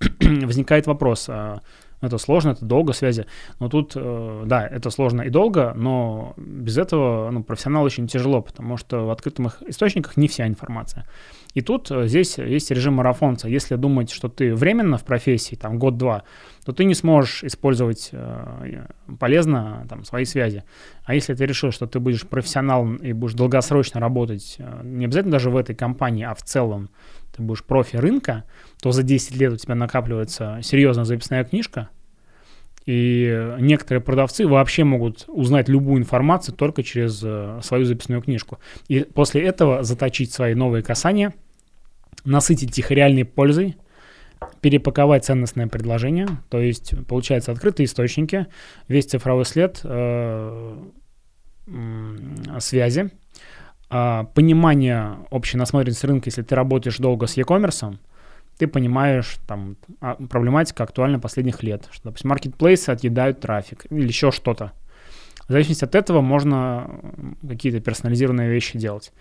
Возникает вопрос, а, Это сложно, это долго связи. Но тут, э, да, это сложно и долго, но без этого ну, профессионалу очень тяжело, потому что в открытых источниках не вся информация. И тут э, здесь есть режим марафонца. Если думать, что ты временно в профессии, там год-два, то ты не сможешь использовать э, полезно там, свои связи. А если ты решил, что ты будешь профессионалом и будешь долгосрочно работать, э, не обязательно даже в этой компании, а в целом ты будешь профи рынка, то за 10 лет у тебя накапливается серьезная записная книжка, и некоторые продавцы вообще могут узнать любую информацию только через свою записную книжку. И после этого заточить свои новые касания, насытить их реальной пользой, перепаковать ценностное предложение, то есть получается открытые источники, весь цифровой след э, связи, э, понимание общей насмотренности рынка, если ты работаешь долго с e-commerce, ты понимаешь, там, а, проблематика актуальна последних лет, что, допустим, маркетплейсы отъедают трафик или еще что-то. В зависимости от этого можно какие-то персонализированные вещи делать.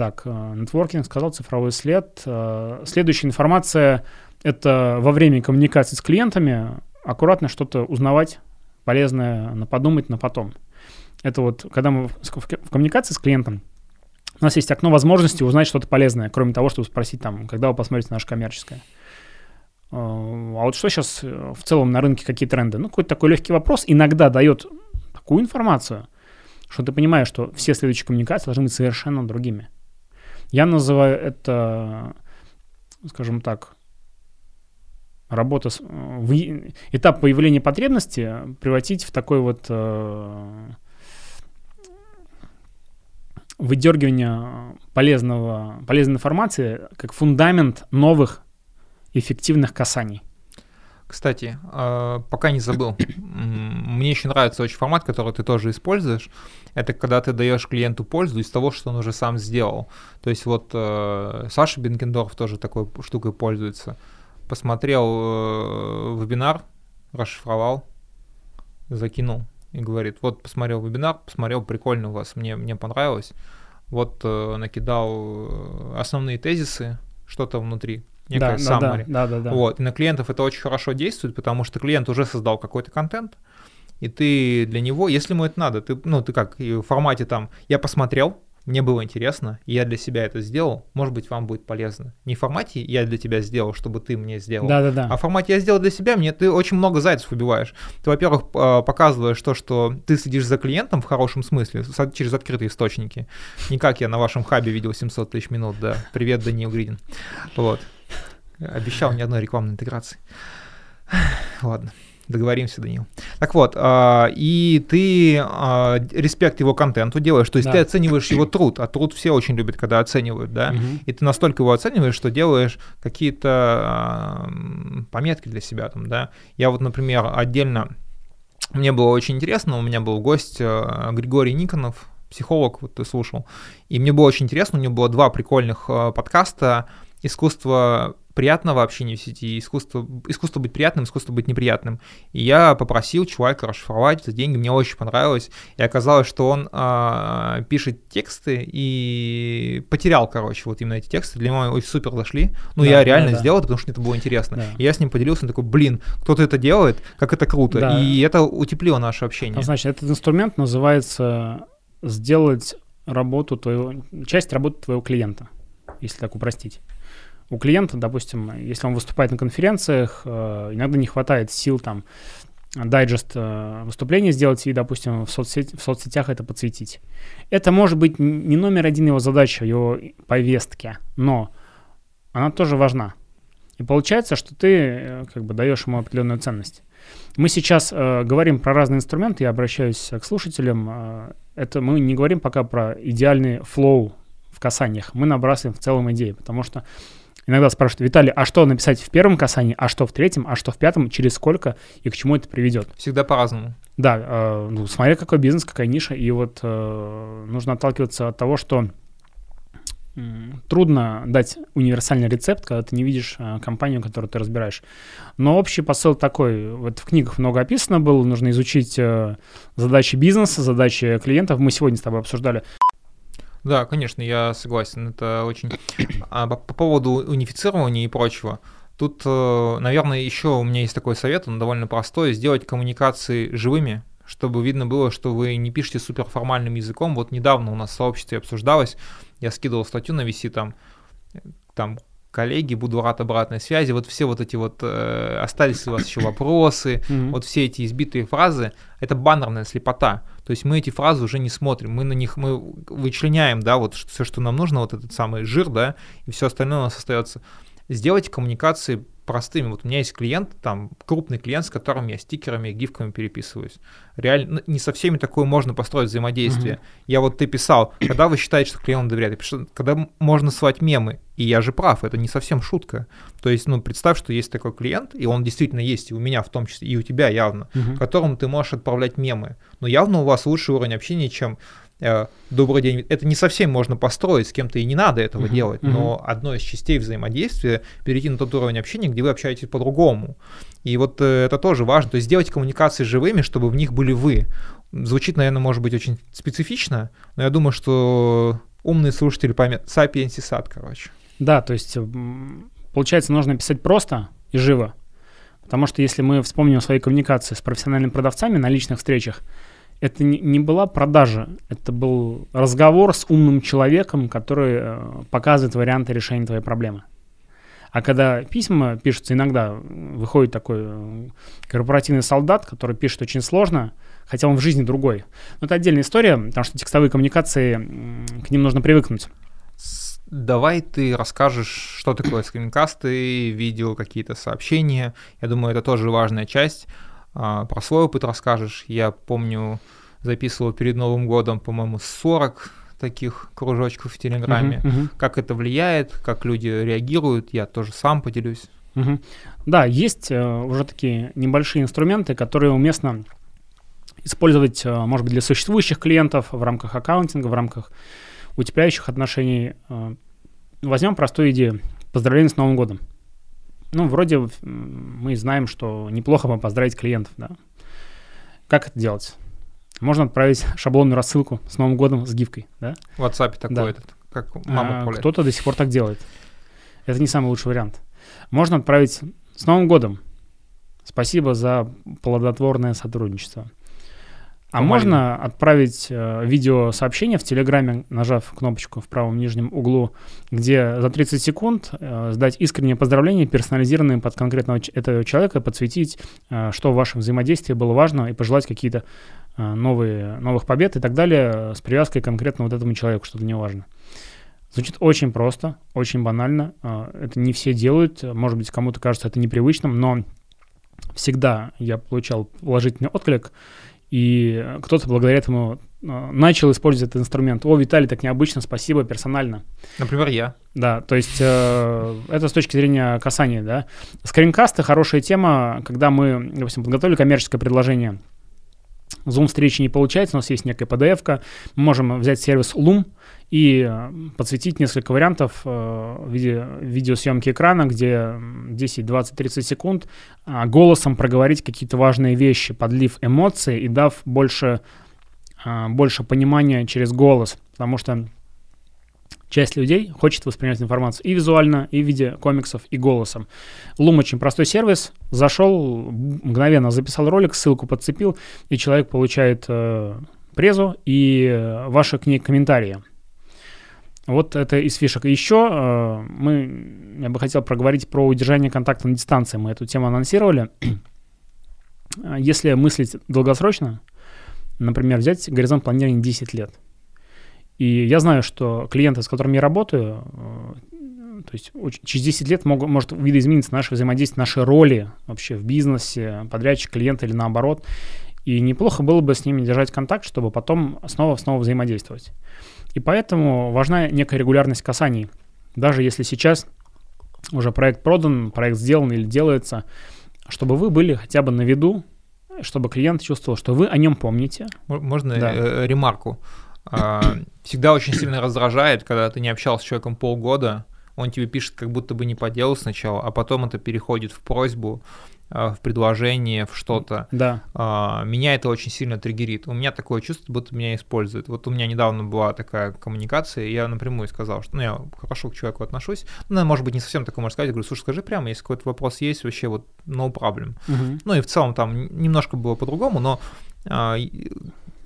Так, э, нетворкинг сказал, цифровой след. Э, следующая информация — это во время коммуникации с клиентами аккуратно что-то узнавать, полезное, на подумать на потом. Это вот, когда мы в коммуникации с клиентом, у нас есть окно возможности узнать что-то полезное, кроме того, чтобы спросить там, когда вы посмотрите наше коммерческое. А, а вот что сейчас э, в целом на рынке, какие тренды? Ну, какой-то такой легкий вопрос иногда дает такую информацию, что ты понимаешь, что все следующие коммуникации должны быть совершенно другими. Я называю это, скажем так, работа, с, в, этап появления потребности превратить в такой вот э, выдергивание полезного, полезной информации как фундамент новых эффективных касаний. Кстати, а, пока не забыл, мне еще нравится очень формат, который ты тоже используешь. Это когда ты даешь клиенту пользу из того, что он уже сам сделал. То есть вот э, Саша Бенкендорф тоже такой штукой пользуется. Посмотрел э, вебинар, расшифровал, закинул и говорит, вот посмотрел вебинар, посмотрел, прикольно у вас, мне, мне понравилось. Вот э, накидал основные тезисы, что-то внутри, некая да, summary. Да, да, да, да. Вот. И на клиентов это очень хорошо действует, потому что клиент уже создал какой-то контент, и ты для него, если ему это надо, ты, ну, ты как, в формате там, я посмотрел, мне было интересно, я для себя это сделал, может быть, вам будет полезно. Не в формате я для тебя сделал, чтобы ты мне сделал, да, да, да. а в формате я сделал для себя, мне ты очень много зайцев убиваешь. Ты, во-первых, показываешь то, что ты следишь за клиентом в хорошем смысле, через открытые источники. Не как я на вашем хабе видел 700 тысяч минут, да. Привет, Даниил Гридин. Вот. Обещал ни одной рекламной интеграции. Ладно. Договоримся, Данил. Так вот, э, и ты э, респект его контенту делаешь, то есть да. ты оцениваешь его труд, а труд все очень любят, когда оценивают, да, угу. и ты настолько его оцениваешь, что делаешь какие-то пометки для себя там, да. Я вот, например, отдельно, мне было очень интересно, у меня был гость э, Григорий Никонов, психолог, вот ты слушал, и мне было очень интересно, у него было два прикольных э, подкаста «Искусство приятного общения в сети, искусство, искусство быть приятным, искусство быть неприятным. И я попросил чувака расшифровать за деньги, мне очень понравилось. И оказалось, что он э, пишет тексты и потерял, короче, вот именно эти тексты. Для него очень супер зашли. Ну, да, я реально да, да. сделал это, потому что мне это было интересно. Да. И я с ним поделился, он такой, блин, кто-то это делает, как это круто. Да. И это утеплило наше общение. А, значит, этот инструмент называется сделать работу твоего, часть работы твоего клиента, если так упростить у клиента, допустим, если он выступает на конференциях, э, иногда не хватает сил там дайджест э, выступления сделать и, допустим, в, соцсеть, в соцсетях это подсветить. Это может быть не номер один его задача, его повестки, но она тоже важна. И получается, что ты э, как бы даешь ему определенную ценность. Мы сейчас э, говорим про разные инструменты, я обращаюсь к слушателям. Это мы не говорим пока про идеальный флоу в касаниях, мы набрасываем в целом идеи, потому что Иногда спрашивают, Виталий, а что написать в первом касании, а что в третьем, а что в пятом, через сколько и к чему это приведет? Всегда по-разному. Да, э, ну, смотря какой бизнес, какая ниша, и вот э, нужно отталкиваться от того, что трудно дать универсальный рецепт, когда ты не видишь э, компанию, которую ты разбираешь. Но общий посыл такой, вот в книгах много описано было, нужно изучить э, задачи бизнеса, задачи клиентов. Мы сегодня с тобой обсуждали, да, конечно, я согласен. Это очень... А по поводу унифицирования и прочего, Тут, э, наверное, еще у меня есть такой совет, он довольно простой, сделать коммуникации живыми, чтобы видно было, что вы не пишете суперформальным языком. Вот недавно у нас в сообществе обсуждалось, я скидывал статью на VC, там, там коллеги, буду рад обратной связи, вот все вот эти вот, э, остались ли у вас еще вопросы, mm-hmm. вот все эти избитые фразы, это баннерная слепота, то есть мы эти фразы уже не смотрим, мы на них, мы вычленяем, да, вот все, что нам нужно, вот этот самый жир, да, и все остальное у нас остается. Сделайте коммуникации простыми. Вот у меня есть клиент, там, крупный клиент, с которым я стикерами, гифками переписываюсь. Реально, ну, не со всеми такое можно построить взаимодействие. Mm-hmm. Я вот ты писал, когда вы считаете, что клиент доверяет? Пишу, когда можно свать мемы. И я же прав, это не совсем шутка. То есть, ну, представь, что есть такой клиент, и он действительно есть и у меня в том числе, и у тебя явно, mm-hmm. которому ты можешь отправлять мемы. Но явно у вас лучший уровень общения, чем добрый день. Это не совсем можно построить, с кем-то и не надо этого uh-huh, делать, uh-huh. но одной из частей взаимодействия перейти на тот уровень общения, где вы общаетесь по-другому. И вот э, это тоже важно. То есть сделать коммуникации живыми, чтобы в них были вы. Звучит, наверное, может быть очень специфично, но я думаю, что умные слушатели поймут. Сапиенси сад, короче. Да, то есть получается, нужно писать просто и живо. Потому что если мы вспомним свои коммуникации с профессиональными продавцами на личных встречах, это не, была продажа, это был разговор с умным человеком, который э, показывает варианты решения твоей проблемы. А когда письма пишутся, иногда выходит такой э, корпоративный солдат, который пишет очень сложно, хотя он в жизни другой. Но это отдельная история, потому что текстовые коммуникации, к ним нужно привыкнуть. Давай ты расскажешь, что такое скринкасты, видео, какие-то сообщения. Я думаю, это тоже важная часть. А, про свой опыт расскажешь. Я помню, записывал перед Новым годом, по-моему, 40 таких кружочков в Телеграме. Uh-huh, uh-huh. Как это влияет, как люди реагируют, я тоже сам поделюсь. Uh-huh. Да, есть uh, уже такие небольшие инструменты, которые уместно использовать, uh, может быть, для существующих клиентов в рамках аккаунтинга, в рамках утепляющих отношений. Uh, возьмем простую идею. Поздравление с Новым годом. Ну, вроде мы знаем, что неплохо бы поздравить клиентов, да. Как это делать? Можно отправить шаблонную рассылку с Новым годом с гифкой, да? В WhatsApp такой да. этот, как мама а, Кто-то до сих пор так делает. Это не самый лучший вариант. Можно отправить с Новым годом. Спасибо за плодотворное сотрудничество. А можно отправить э, видеосообщение в Телеграме, нажав кнопочку в правом нижнем углу, где за 30 секунд э, сдать искреннее поздравление, персонализированное под конкретного этого человека, подсветить, э, что в вашем взаимодействии было важно, и пожелать какие-то э, новые, новых побед и так далее э, с привязкой конкретно вот этому человеку, что-то не важно. Звучит очень просто, очень банально. Э, это не все делают. Может быть, кому-то кажется это непривычным, но всегда я получал положительный отклик и кто-то благодаря этому а, начал использовать этот инструмент. О, Виталий, так необычно, спасибо, персонально. Например, я. Да, то есть э, это с точки зрения касания, да. Скринкасты хорошая тема, когда мы, допустим, подготовили коммерческое предложение. Zoom встречи не получается, у нас есть некая PDF-ка, мы можем взять сервис Loom, и подсветить несколько вариантов э, в виде видеосъемки экрана, где 10, 20, 30 секунд а, голосом проговорить какие-то важные вещи, подлив эмоции и дав больше, а, больше понимания через голос, потому что часть людей хочет воспринимать информацию и визуально, и в виде комиксов, и голосом. Loom очень простой сервис. Зашел, мгновенно записал ролик, ссылку подцепил, и человек получает э, презу и э, ваши к ней комментарии. Вот это из фишек. Еще э, мы, я бы хотел проговорить про удержание контакта на дистанции. Мы эту тему анонсировали. Если мыслить долгосрочно, например, взять горизонт планирования 10 лет. И я знаю, что клиенты, с которыми я работаю, э, то есть через 10 лет могут, может видоизмениться наше взаимодействие, наши роли вообще в бизнесе, подрядчик, клиент или наоборот. И неплохо было бы с ними держать контакт, чтобы потом снова-снова взаимодействовать. И поэтому важна некая регулярность касаний. Даже если сейчас уже проект продан, проект сделан или делается, чтобы вы были хотя бы на виду, чтобы клиент чувствовал, что вы о нем помните. Можно да. э, ремарку? А, всегда очень сильно раздражает, когда ты не общался с человеком полгода, он тебе пишет как будто бы не по делу сначала, а потом это переходит в просьбу, в предложение, в что-то. Да. А, меня это очень сильно триггерит. У меня такое чувство, будто меня используют. Вот у меня недавно была такая коммуникация, и я напрямую сказал, что ну, я хорошо к человеку отношусь. Ну, может быть, не совсем такое можно сказать. Я говорю, слушай, скажи прямо, если какой-то вопрос есть, вообще вот no problem. Мгм. Ну и в целом там немножко было по-другому, но а,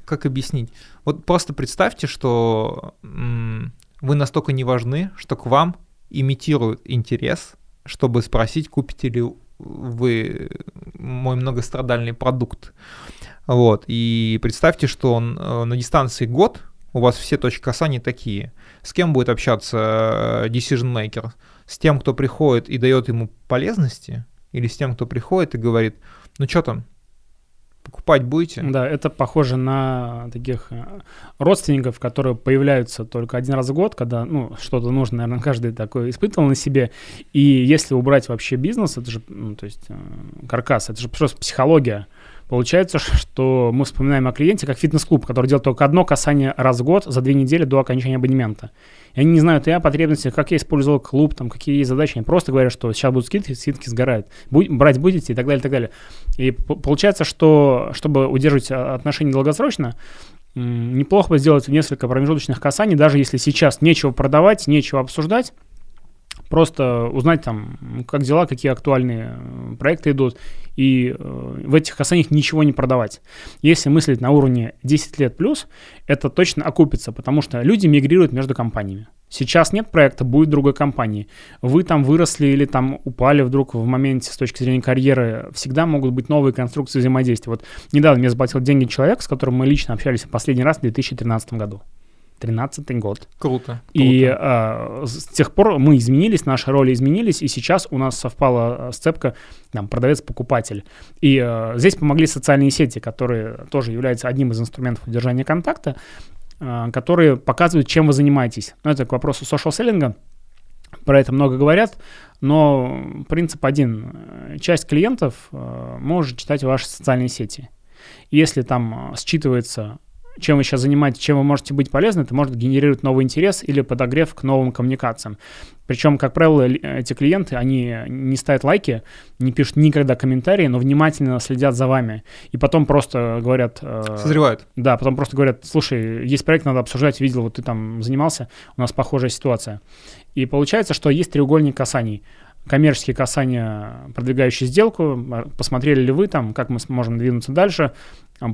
как объяснить? Вот просто представьте, что м, вы настолько не важны, что к вам имитируют интерес, чтобы спросить, купите ли вы мой многострадальный продукт. Вот. И представьте, что он э, на дистанции год, у вас все точки касания такие. С кем будет общаться э, decision maker? С тем, кто приходит и дает ему полезности? Или с тем, кто приходит и говорит, ну что там, покупать будете? Да, это похоже на таких э, родственников, которые появляются только один раз в год, когда, ну, что-то нужно, наверное, каждый такой испытывал на себе. И если убрать вообще бизнес, это же, ну, то есть э, каркас, это же просто психология. Получается, что мы вспоминаем о клиенте как фитнес-клуб, который делает только одно касание раз в год за две недели до окончания абонемента. И они не знают и о потребностях, как я использовал клуб, там, какие есть задачи. Они просто говорят, что сейчас будут скидки, скидки сгорают. Будь- брать будете и так далее, и так далее. И получается, что чтобы удерживать а, отношения долгосрочно, неплохо бы сделать несколько промежуточных касаний, даже если сейчас нечего продавать, нечего обсуждать, просто узнать там, как дела, какие актуальные э, проекты идут, и э, в этих касаниях ничего не продавать. Если мыслить на уровне 10 лет плюс, это точно окупится, потому что люди мигрируют между компаниями. Сейчас нет проекта, будет другой компании. Вы там выросли или там упали вдруг в моменте с точки зрения карьеры. Всегда могут быть новые конструкции взаимодействия. Вот недавно мне заплатил деньги человек, с которым мы лично общались в последний раз в 2013 году. 13 год. Круто. И круто. а, с тех пор мы изменились, наши роли изменились, и сейчас у нас совпала а, сцепка там, продавец-покупатель. И а, здесь помогли социальные сети, которые тоже являются одним из инструментов удержания контакта, а, которые показывают, чем вы занимаетесь. Ну, это к вопросу social-селлинга. Про это много говорят, но принцип один. Часть клиентов э, может читать ваши социальные сети. Если там э, считывается чем вы сейчас занимаетесь, чем вы можете быть полезны, это может генерировать новый интерес или подогрев к новым коммуникациям. Причем, как правило, эти клиенты, они не ставят лайки, не пишут никогда комментарии, но внимательно следят за вами. И потом просто говорят... э, Созревают. да, потом просто говорят, слушай, есть проект, надо обсуждать, видел, вот ты там занимался, у нас похожая ситуация. И получается, что есть треугольник касаний. Коммерческие касания, продвигающие сделку, а, посмотрели ли вы там, как мы сможем двинуться дальше,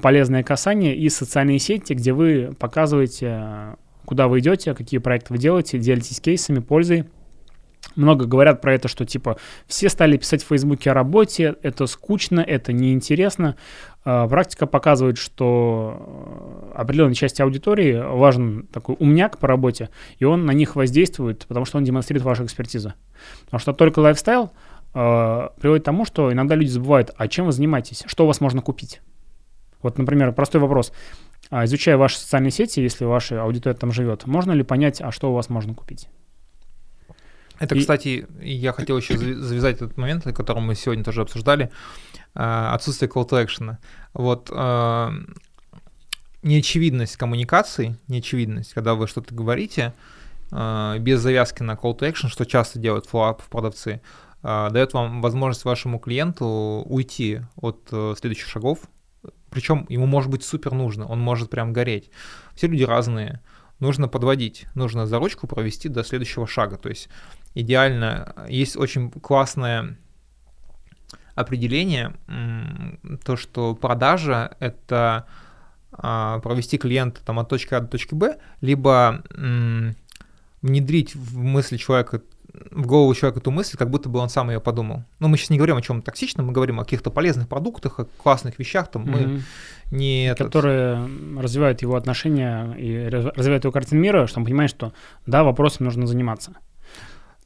полезные касания и социальные сети, где вы показываете, э, куда вы идете, какие проекты вы делаете, делитесь кейсами, пользой. Много говорят про это, что типа все стали писать в Фейсбуке о работе, это скучно, это неинтересно. Э, Практика показывает, что э, определенной части аудитории важен такой умняк по работе, и он на них воздействует, потому что он демонстрирует вашу экспертизу. Потому что только лайфстайл э, приводит к тому, что иногда люди забывают, а чем вы занимаетесь, что у вас можно купить. Вот, например, простой вопрос. А, Изучая ваши социальные сети, если ваша аудитория там живет, можно ли понять, а что у вас можно купить? Это, И- кстати, я хотел еще завязать этот момент, о котором мы сегодня тоже обсуждали, а, отсутствие call to action. Вот а, неочевидность коммуникации, неочевидность, когда вы что-то говорите, а, без завязки на call to action, что часто делают флоап продавцы, дает вам возможность вашему клиенту уйти от э, следующих шагов, причем ему может быть супер нужно, он может прям гореть. Все люди разные, нужно подводить, нужно за ручку провести до следующего шага. То есть идеально, есть очень классное определение, то, что продажа — это а, провести клиента там, от точки А до точки Б, либо внедрить в мысли человека в голову человека эту мысль, как будто бы он сам ее подумал. Но мы сейчас не говорим о чем токсичном, мы говорим о каких-то полезных продуктах, о классных вещах. Там мы Мгм. не этот- которые развивают его отношения и раз- развивают его картину мира, что он понимает, что да, вопросом нужно заниматься.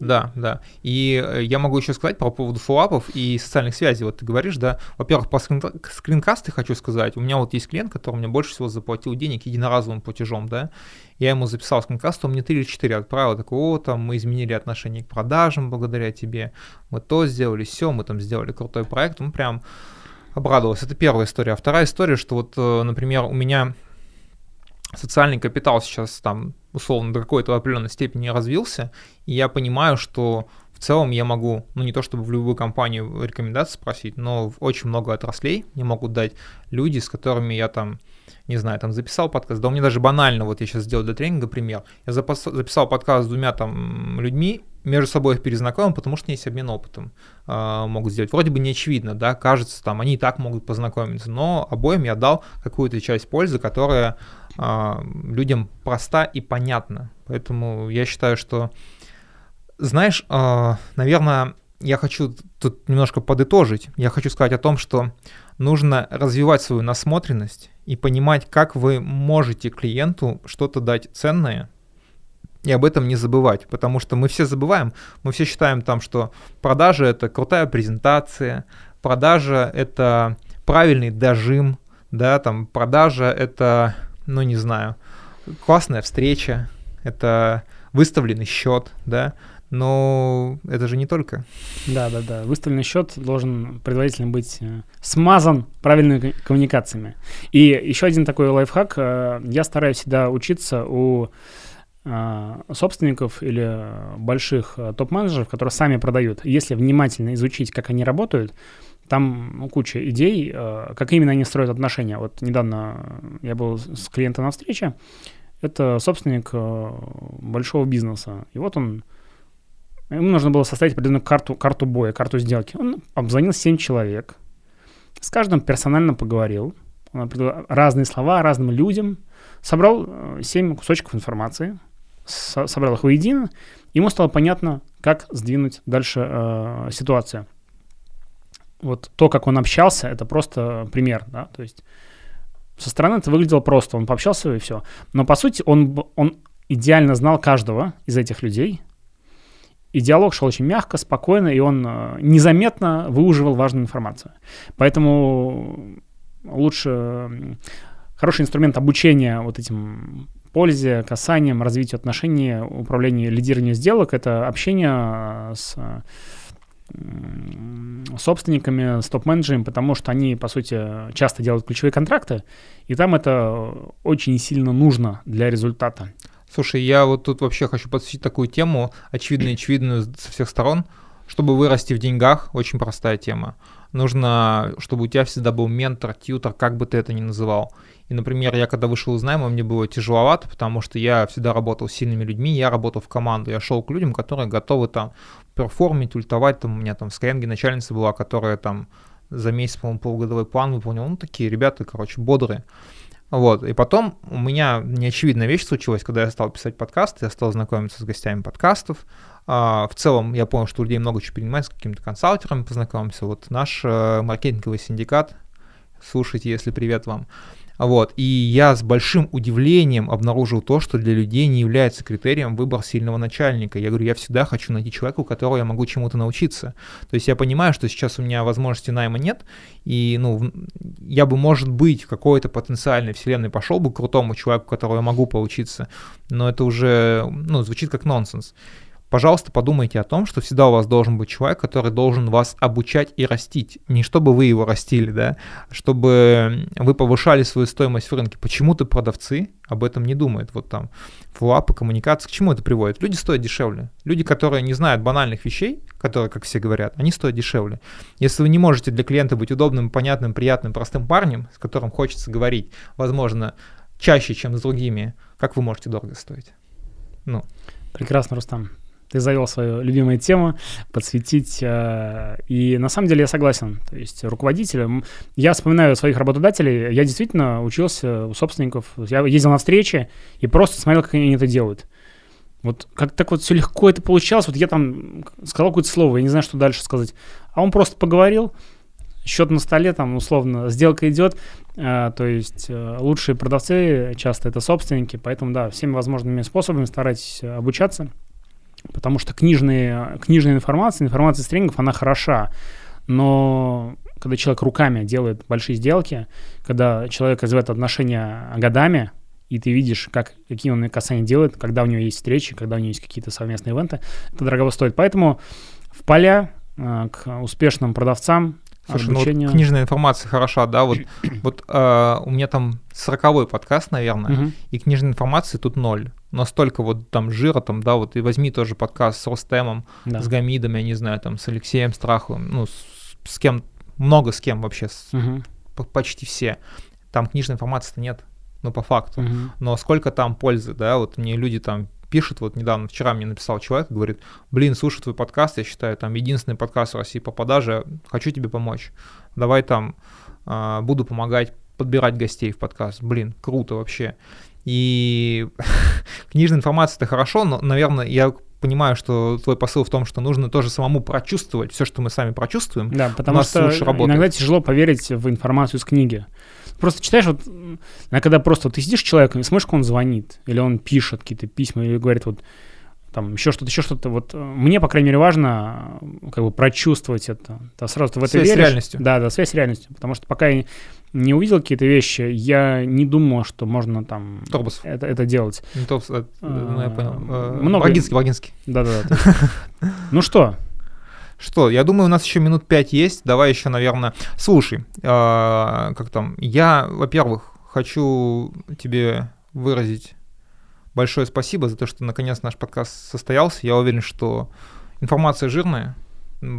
Да, да. И э, я могу еще сказать по поводу фоллапов и социальных связей. Вот ты говоришь, да. Во-первых, по скрин- скринкасты хочу сказать. У меня вот есть клиент, который мне больше всего заплатил денег единоразовым платежом, да. Я ему записал скринкаст, он мне 3 или 4 отправил. Такой, о, там мы изменили отношение к продажам благодаря тебе. Мы то сделали, все, мы там сделали крутой проект. Он прям обрадовался. Это первая история. А вторая история, что вот, э, например, у меня социальный капитал сейчас там условно до какой-то определенной степени развился, и я понимаю, что в целом я могу, ну не то чтобы в любую компанию рекомендации спросить, но в очень много отраслей мне могут дать люди, с которыми я там, не знаю, там записал подкаст, да у меня даже банально, вот я сейчас сделал для тренинга пример, я записал подкаст с двумя там людьми, между собой их перезнакомим, потому что есть обмен опытом. Э, могут сделать. Вроде бы не очевидно, да, кажется, там они и так могут познакомиться, но обоим я дал какую-то часть пользы, которая людям проста и понятна. Поэтому я считаю, что знаешь, а, наверное, я хочу тут немножко подытожить. Я хочу сказать о том, что нужно развивать свою насмотренность и понимать, как вы можете клиенту что-то дать ценное, и об этом не забывать, потому что мы все забываем, мы все считаем там, что продажа это крутая презентация, продажа это правильный дожим, да, там продажа это, ну не знаю, классная встреча, это выставленный счет, да, но это же не только. Да, да, да. Выставленный счет должен предварительно быть э, смазан правильными коммуникациями. И еще один такой лайфхак. Э, я стараюсь всегда учиться у э, собственников или больших топ-менеджеров, которые сами продают. Если внимательно изучить, как они работают, там ну, куча идей, как именно они строят отношения. Вот недавно я был с клиентом на встрече. Это собственник большого бизнеса. И вот он Ему нужно было составить определенную карту, карту боя, карту сделки. Он обзвонил 7 человек, с каждым персонально поговорил, он разные слова разным людям, собрал 7 э, кусочков информации, со- собрал их воедино, ему стало понятно, как сдвинуть дальше э, ситуацию. Вот то, как он общался, это просто пример, да, то есть со стороны это выглядело просто, он пообщался и все. Но по сути он, он идеально знал каждого из этих людей, и диалог шел очень мягко, спокойно, и он э, незаметно выуживал важную информацию. Поэтому лучше хороший инструмент обучения вот этим пользе, касаниям, развитию отношений, управлению, лидированию сделок — это общение с собственниками, с топ-менеджерами, потому что они, по сути, часто делают ключевые контракты, и там это очень сильно нужно для результата. Слушай, я вот тут вообще хочу подсветить такую тему, очевидную очевидную со всех сторон. Чтобы вырасти в деньгах, очень простая тема. Нужно, чтобы у тебя всегда был ментор, тьютер, как бы ты это ни называл. И, например, я когда вышел из найма, мне было тяжеловато, потому что я всегда работал с сильными людьми, я работал в команду, я шел к людям, которые готовы там перформить, ультовать, там у меня там в Skyeng начальница была, которая там за месяц, по-моему, полугодовой план выполнила, ну, такие ребята, короче, бодрые. Вот, и потом у меня неочевидная вещь случилась, когда я стал писать подкасты, я стал знакомиться с гостями подкастов. А, в целом я понял, что людей много чего принимать, с какими-то консалтерами познакомился. Вот наш э, маркетинговый синдикат, слушайте, если привет вам, вот. И я с большим удивлением обнаружил то, что для людей не является критерием выбор сильного начальника. Я говорю, я всегда хочу найти человека, у которого я могу чему-то научиться. То есть я понимаю, что сейчас у меня возможности найма нет, и ну, я бы, может быть, в какой-то потенциальной вселенной пошел бы к крутому человеку, у которого я могу поучиться, но это уже ну, звучит как нонсенс пожалуйста, подумайте о том, что всегда у вас должен быть человек, который должен вас обучать и растить. Не чтобы вы его растили, да, чтобы вы повышали свою стоимость в рынке. Почему-то продавцы об этом не думают. Вот там флапы, коммуникации, к чему это приводит? Люди стоят дешевле. Люди, которые не знают банальных вещей, которые, как все говорят, они стоят дешевле. Если вы не можете для клиента быть удобным, понятным, приятным, простым парнем, с которым хочется говорить, возможно, чаще, чем с другими, как вы можете дорого стоить? Ну. Прекрасно, Рустам ты завел свою любимую тему, подсветить. Э, и на самом деле я согласен. То есть руководители... Я вспоминаю своих работодателей. Я действительно учился у собственников. Я ездил на встречи и просто смотрел, как они это делают. Вот как так вот все легко это получалось. Вот я там сказал какое-то слово, я не знаю, что дальше сказать. А он просто поговорил, счет на столе, там, условно, сделка идет, э, то есть э, лучшие продавцы часто это собственники, поэтому, да, всеми возможными способами старайтесь обучаться, Потому что книжные, книжная информация, информация с тренингов, она хороша. Но когда человек руками делает большие сделки, когда человек развивает отношения годами, и ты видишь, как, какие он касания делает, когда у него есть встречи, когда у него есть какие-то совместные ивенты, это дорого стоит. Поэтому в поля э, к успешным продавцам Слушай, ну обучение. вот книжная информация хороша, да, вот, вот э, у меня там сороковой подкаст, наверное, Мгм. и книжной информации тут ноль. Настолько вот там жира там, да, вот и возьми тоже подкаст с Ростемом, Да. с Гамидом, я не знаю, там с Алексеем Страховым, ну, с, с кем, много с кем вообще, с- по- почти все. Там книжной информации-то нет, ну, по факту. Мгм. Но сколько там пользы, да, вот мне люди там пишут, вот недавно, вчера мне написал человек, говорит, блин, слушай твой подкаст, я считаю, там единственный подкаст в России по продаже, хочу тебе помочь, давай там а, буду помогать подбирать гостей в подкаст, блин, круто вообще. И книжная информация это хорошо, но, наверное, я понимаю, что твой посыл в том, что нужно тоже самому прочувствовать все, что мы сами прочувствуем. Да, потому что иногда тяжело поверить в информацию из книги. Просто читаешь, вот, иногда когда просто вот ты сидишь с человеком и смотришь, как он звонит, или он пишет какие-то письма, или говорит вот там еще что-то, еще что-то. Вот э, мне, по крайней мере, важно э, как бы прочувствовать это. Да, сразу ты в это Связь с веришь. реальностью. Да, да, связь с реальностью. Потому что пока я не увидел какие-то вещи, я не думал, что можно там это, это делать. Не то, э, ну, я понял. Э, Много- Брагинский, Брагинский. Да-да-да. Ну что, Что, я думаю, у нас еще минут пять есть. Давай еще, наверное. Слушай, э, как там? Я, во-первых, хочу тебе выразить большое спасибо за то, что наконец наш подкаст состоялся. Я уверен, что информация жирная.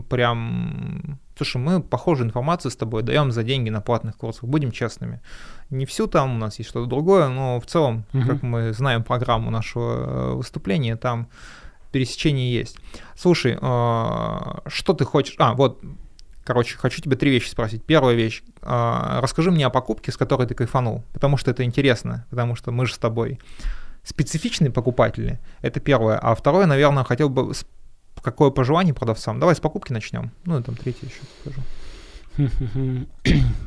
Прям, слушай, мы похожую информацию с тобой даем за деньги на платных курсах, будем честными. Не всю там у нас есть что-то другое, но в целом, Мгм. как мы знаем программу нашего э, выступления, там пересечение есть. Слушай, э, что ты хочешь? А, вот, короче, хочу тебе три вещи спросить. Первая вещь. э, Расскажи мне о покупке, с которой ты кайфанул, потому что это интересно, потому что мы же с тобой специфичные покупатели. Это первое. А второе, наверное, хотел бы какое пожелание продавцам. Давай с покупки начнем. Ну, и там третье еще скажу.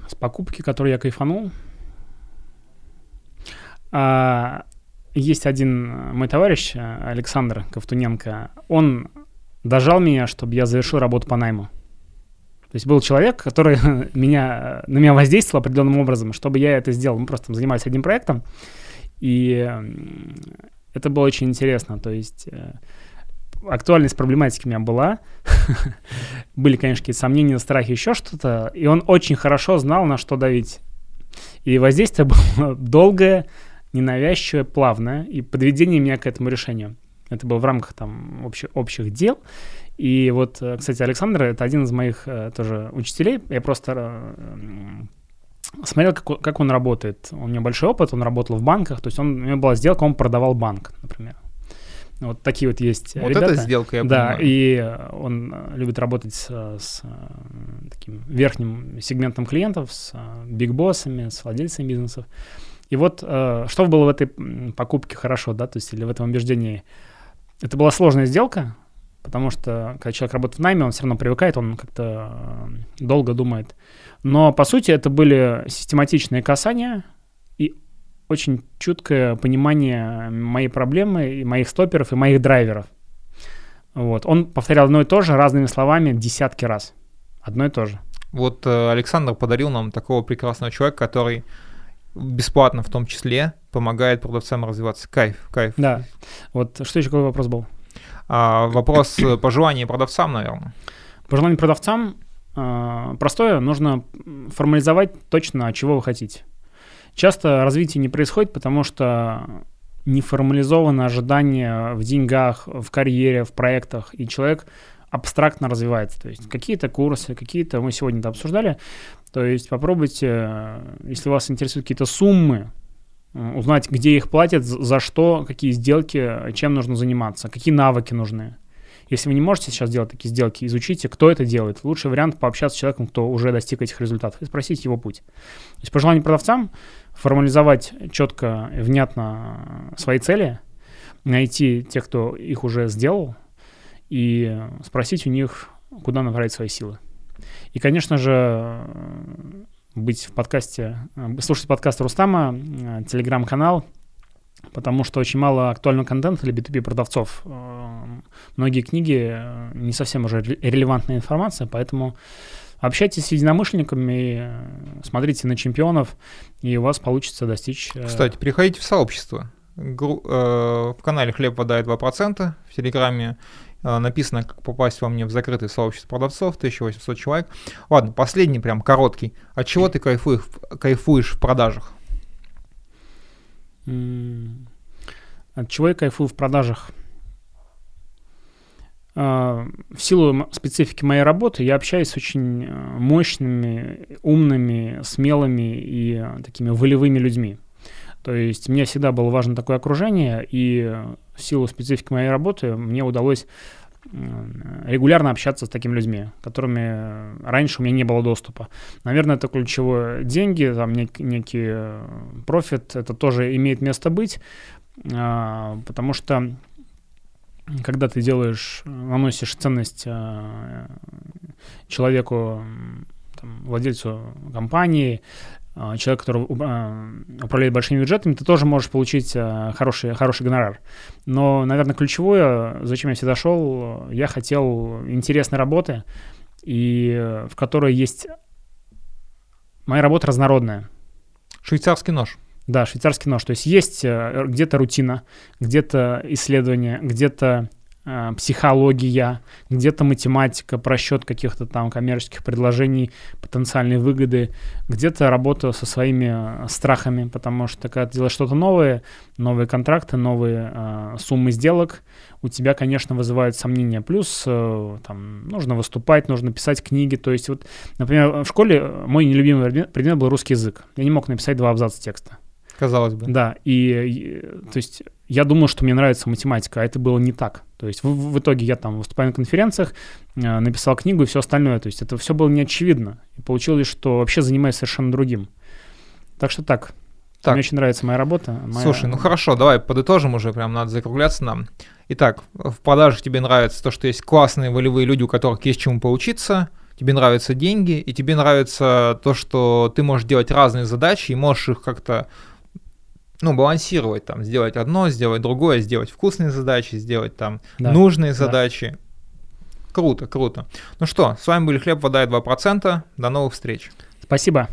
С покупки, которую я кайфанул. А, есть один э, мой товарищ, э, Александр Ковтуненко, он дожал меня, чтобы я завершил работу по найму. То есть был человек, который меня, на меня воздействовал определенным образом, чтобы я это сделал. Мы просто занимались одним проектом, и это было очень интересно. То есть э, актуальность проблематики у меня была. Были, конечно, какие-то сомнения, страхи, еще что-то. И он очень хорошо знал, на что давить. И воздействие было долгое, ненавязчивое, плавное, и подведение меня к этому решению. Это было в рамках там общих, общих дел. И вот, э, кстати, Александр — это один из моих э, тоже учителей. Я просто э, смотрел, как, он- как он работает. У него большой опыт, он работал в банках. То есть он, у него была сделка, он продавал банк, например. Вот такие вот есть Вот ребята. эта сделка, я да, понимаю. и он любит работать с, с, таким верхним сегментом клиентов, с бигбоссами, с владельцами бизнесов. И вот э, что было в этой покупке хорошо, да, то есть или в этом убеждении. Это была сложная сделка, потому что когда человек работает в найме, он все равно привыкает, он как-то э, долго думает. Но по сути это были систематичные касания и очень чуткое понимание моей проблемы, и моих стоперов, и моих драйверов. Вот. Он повторял одно и то же разными словами десятки раз. Одно и то же. Вот э, Александр подарил нам такого прекрасного человека, который бесплатно в том числе помогает продавцам развиваться. Кайф, кайф. Да. Вот что еще какой вопрос был? А, вопрос э, пожеланий продавцам, наверное. Пожелание продавцам э, простое. Нужно формализовать точно, чего вы хотите. Часто развитие не происходит, потому что не формализовано ожидание в деньгах, в карьере, в проектах, и человек абстрактно развивается. То есть какие-то курсы, какие-то, мы сегодня это обсуждали, то есть попробуйте, э, если вас интересуют какие-то суммы, э, узнать, где их платят, за что, какие сделки, чем нужно заниматься, какие навыки нужны. Если вы не можете сейчас делать такие сделки, изучите, кто это делает. Лучший вариант пообщаться с человеком, кто уже достиг этих результатов, и спросить его путь. То есть пожелание продавцам формализовать четко и внятно свои цели, найти тех, кто их уже сделал, и спросить у них, куда направить свои силы. И, конечно же, быть в подкасте, слушать подкаст Рустама, э, телеграм-канал, потому что очень мало актуального контента для B2B продавцов. Э, Многие книги э, не совсем уже ре- релевантная информация, поэтому общайтесь с единомышленниками, смотрите на чемпионов, и у вас получится достичь... Кстати, приходите в сообщество. В канале «Хлеб, вода и 2%», в Телеграме написано, как попасть во мне в закрытое сообщество продавцов, 1800 человек. Ладно, последний прям короткий. От чего ты кайфуешь, кайфуешь в продажах? От чего я кайфую в продажах? А, в силу специфики моей работы я общаюсь с очень э, мощными, умными, смелыми и э, такими волевыми людьми. То есть мне всегда было важно такое окружение, и в силу специфики моей работы мне удалось регулярно общаться с такими людьми, которыми раньше у меня не было доступа. Наверное, это ключевое. Деньги, там нек- некий э, профит, это тоже имеет место быть, а, потому что когда ты делаешь, наносишь ценность а, человеку, там, владельцу компании, человек, который а, управляет большими бюджетами, ты тоже можешь получить а, хороший, хороший гонорар. Но, наверное, ключевое, зачем я сюда шел, я хотел интересной работы, и в которой есть... Моя работа разнородная. Швейцарский нож. Да, швейцарский нож. То есть есть э, где-то рутина, где-то исследование, где-то э, психология, где-то математика, просчет каких-то там коммерческих предложений, потенциальной выгоды, где-то работа со своими э, страхами, потому что когда ты делаешь что-то новое, новые контракты, новые э, суммы сделок, у тебя, конечно, вызывают сомнения. Плюс э, там нужно выступать, нужно писать книги. То есть вот, например, в школе мой нелюбимый предмет был русский язык. Я не мог написать два абзаца текста. Казалось бы. Да, и, и то есть я думал, что мне нравится математика, а это было не так. То есть в, в итоге я там выступаю на конференциях, э, написал книгу и все остальное. То есть это все было неочевидно. И получилось, что вообще занимаюсь совершенно другим. Так что так. так. Мне очень нравится моя работа. Моя... Слушай, ну хорошо, давай подытожим уже, прям надо закругляться нам. Итак, в продажах тебе нравится то, что есть классные волевые люди, у которых есть чему поучиться, тебе нравятся деньги, и тебе нравится то, что ты можешь делать разные задачи и можешь их как-то ну, балансировать, там, сделать одно, сделать другое, сделать вкусные задачи, сделать там да, нужные да. задачи. Круто, круто. Ну что, с вами были Хлеб, вода и 2%. До новых встреч. Спасибо.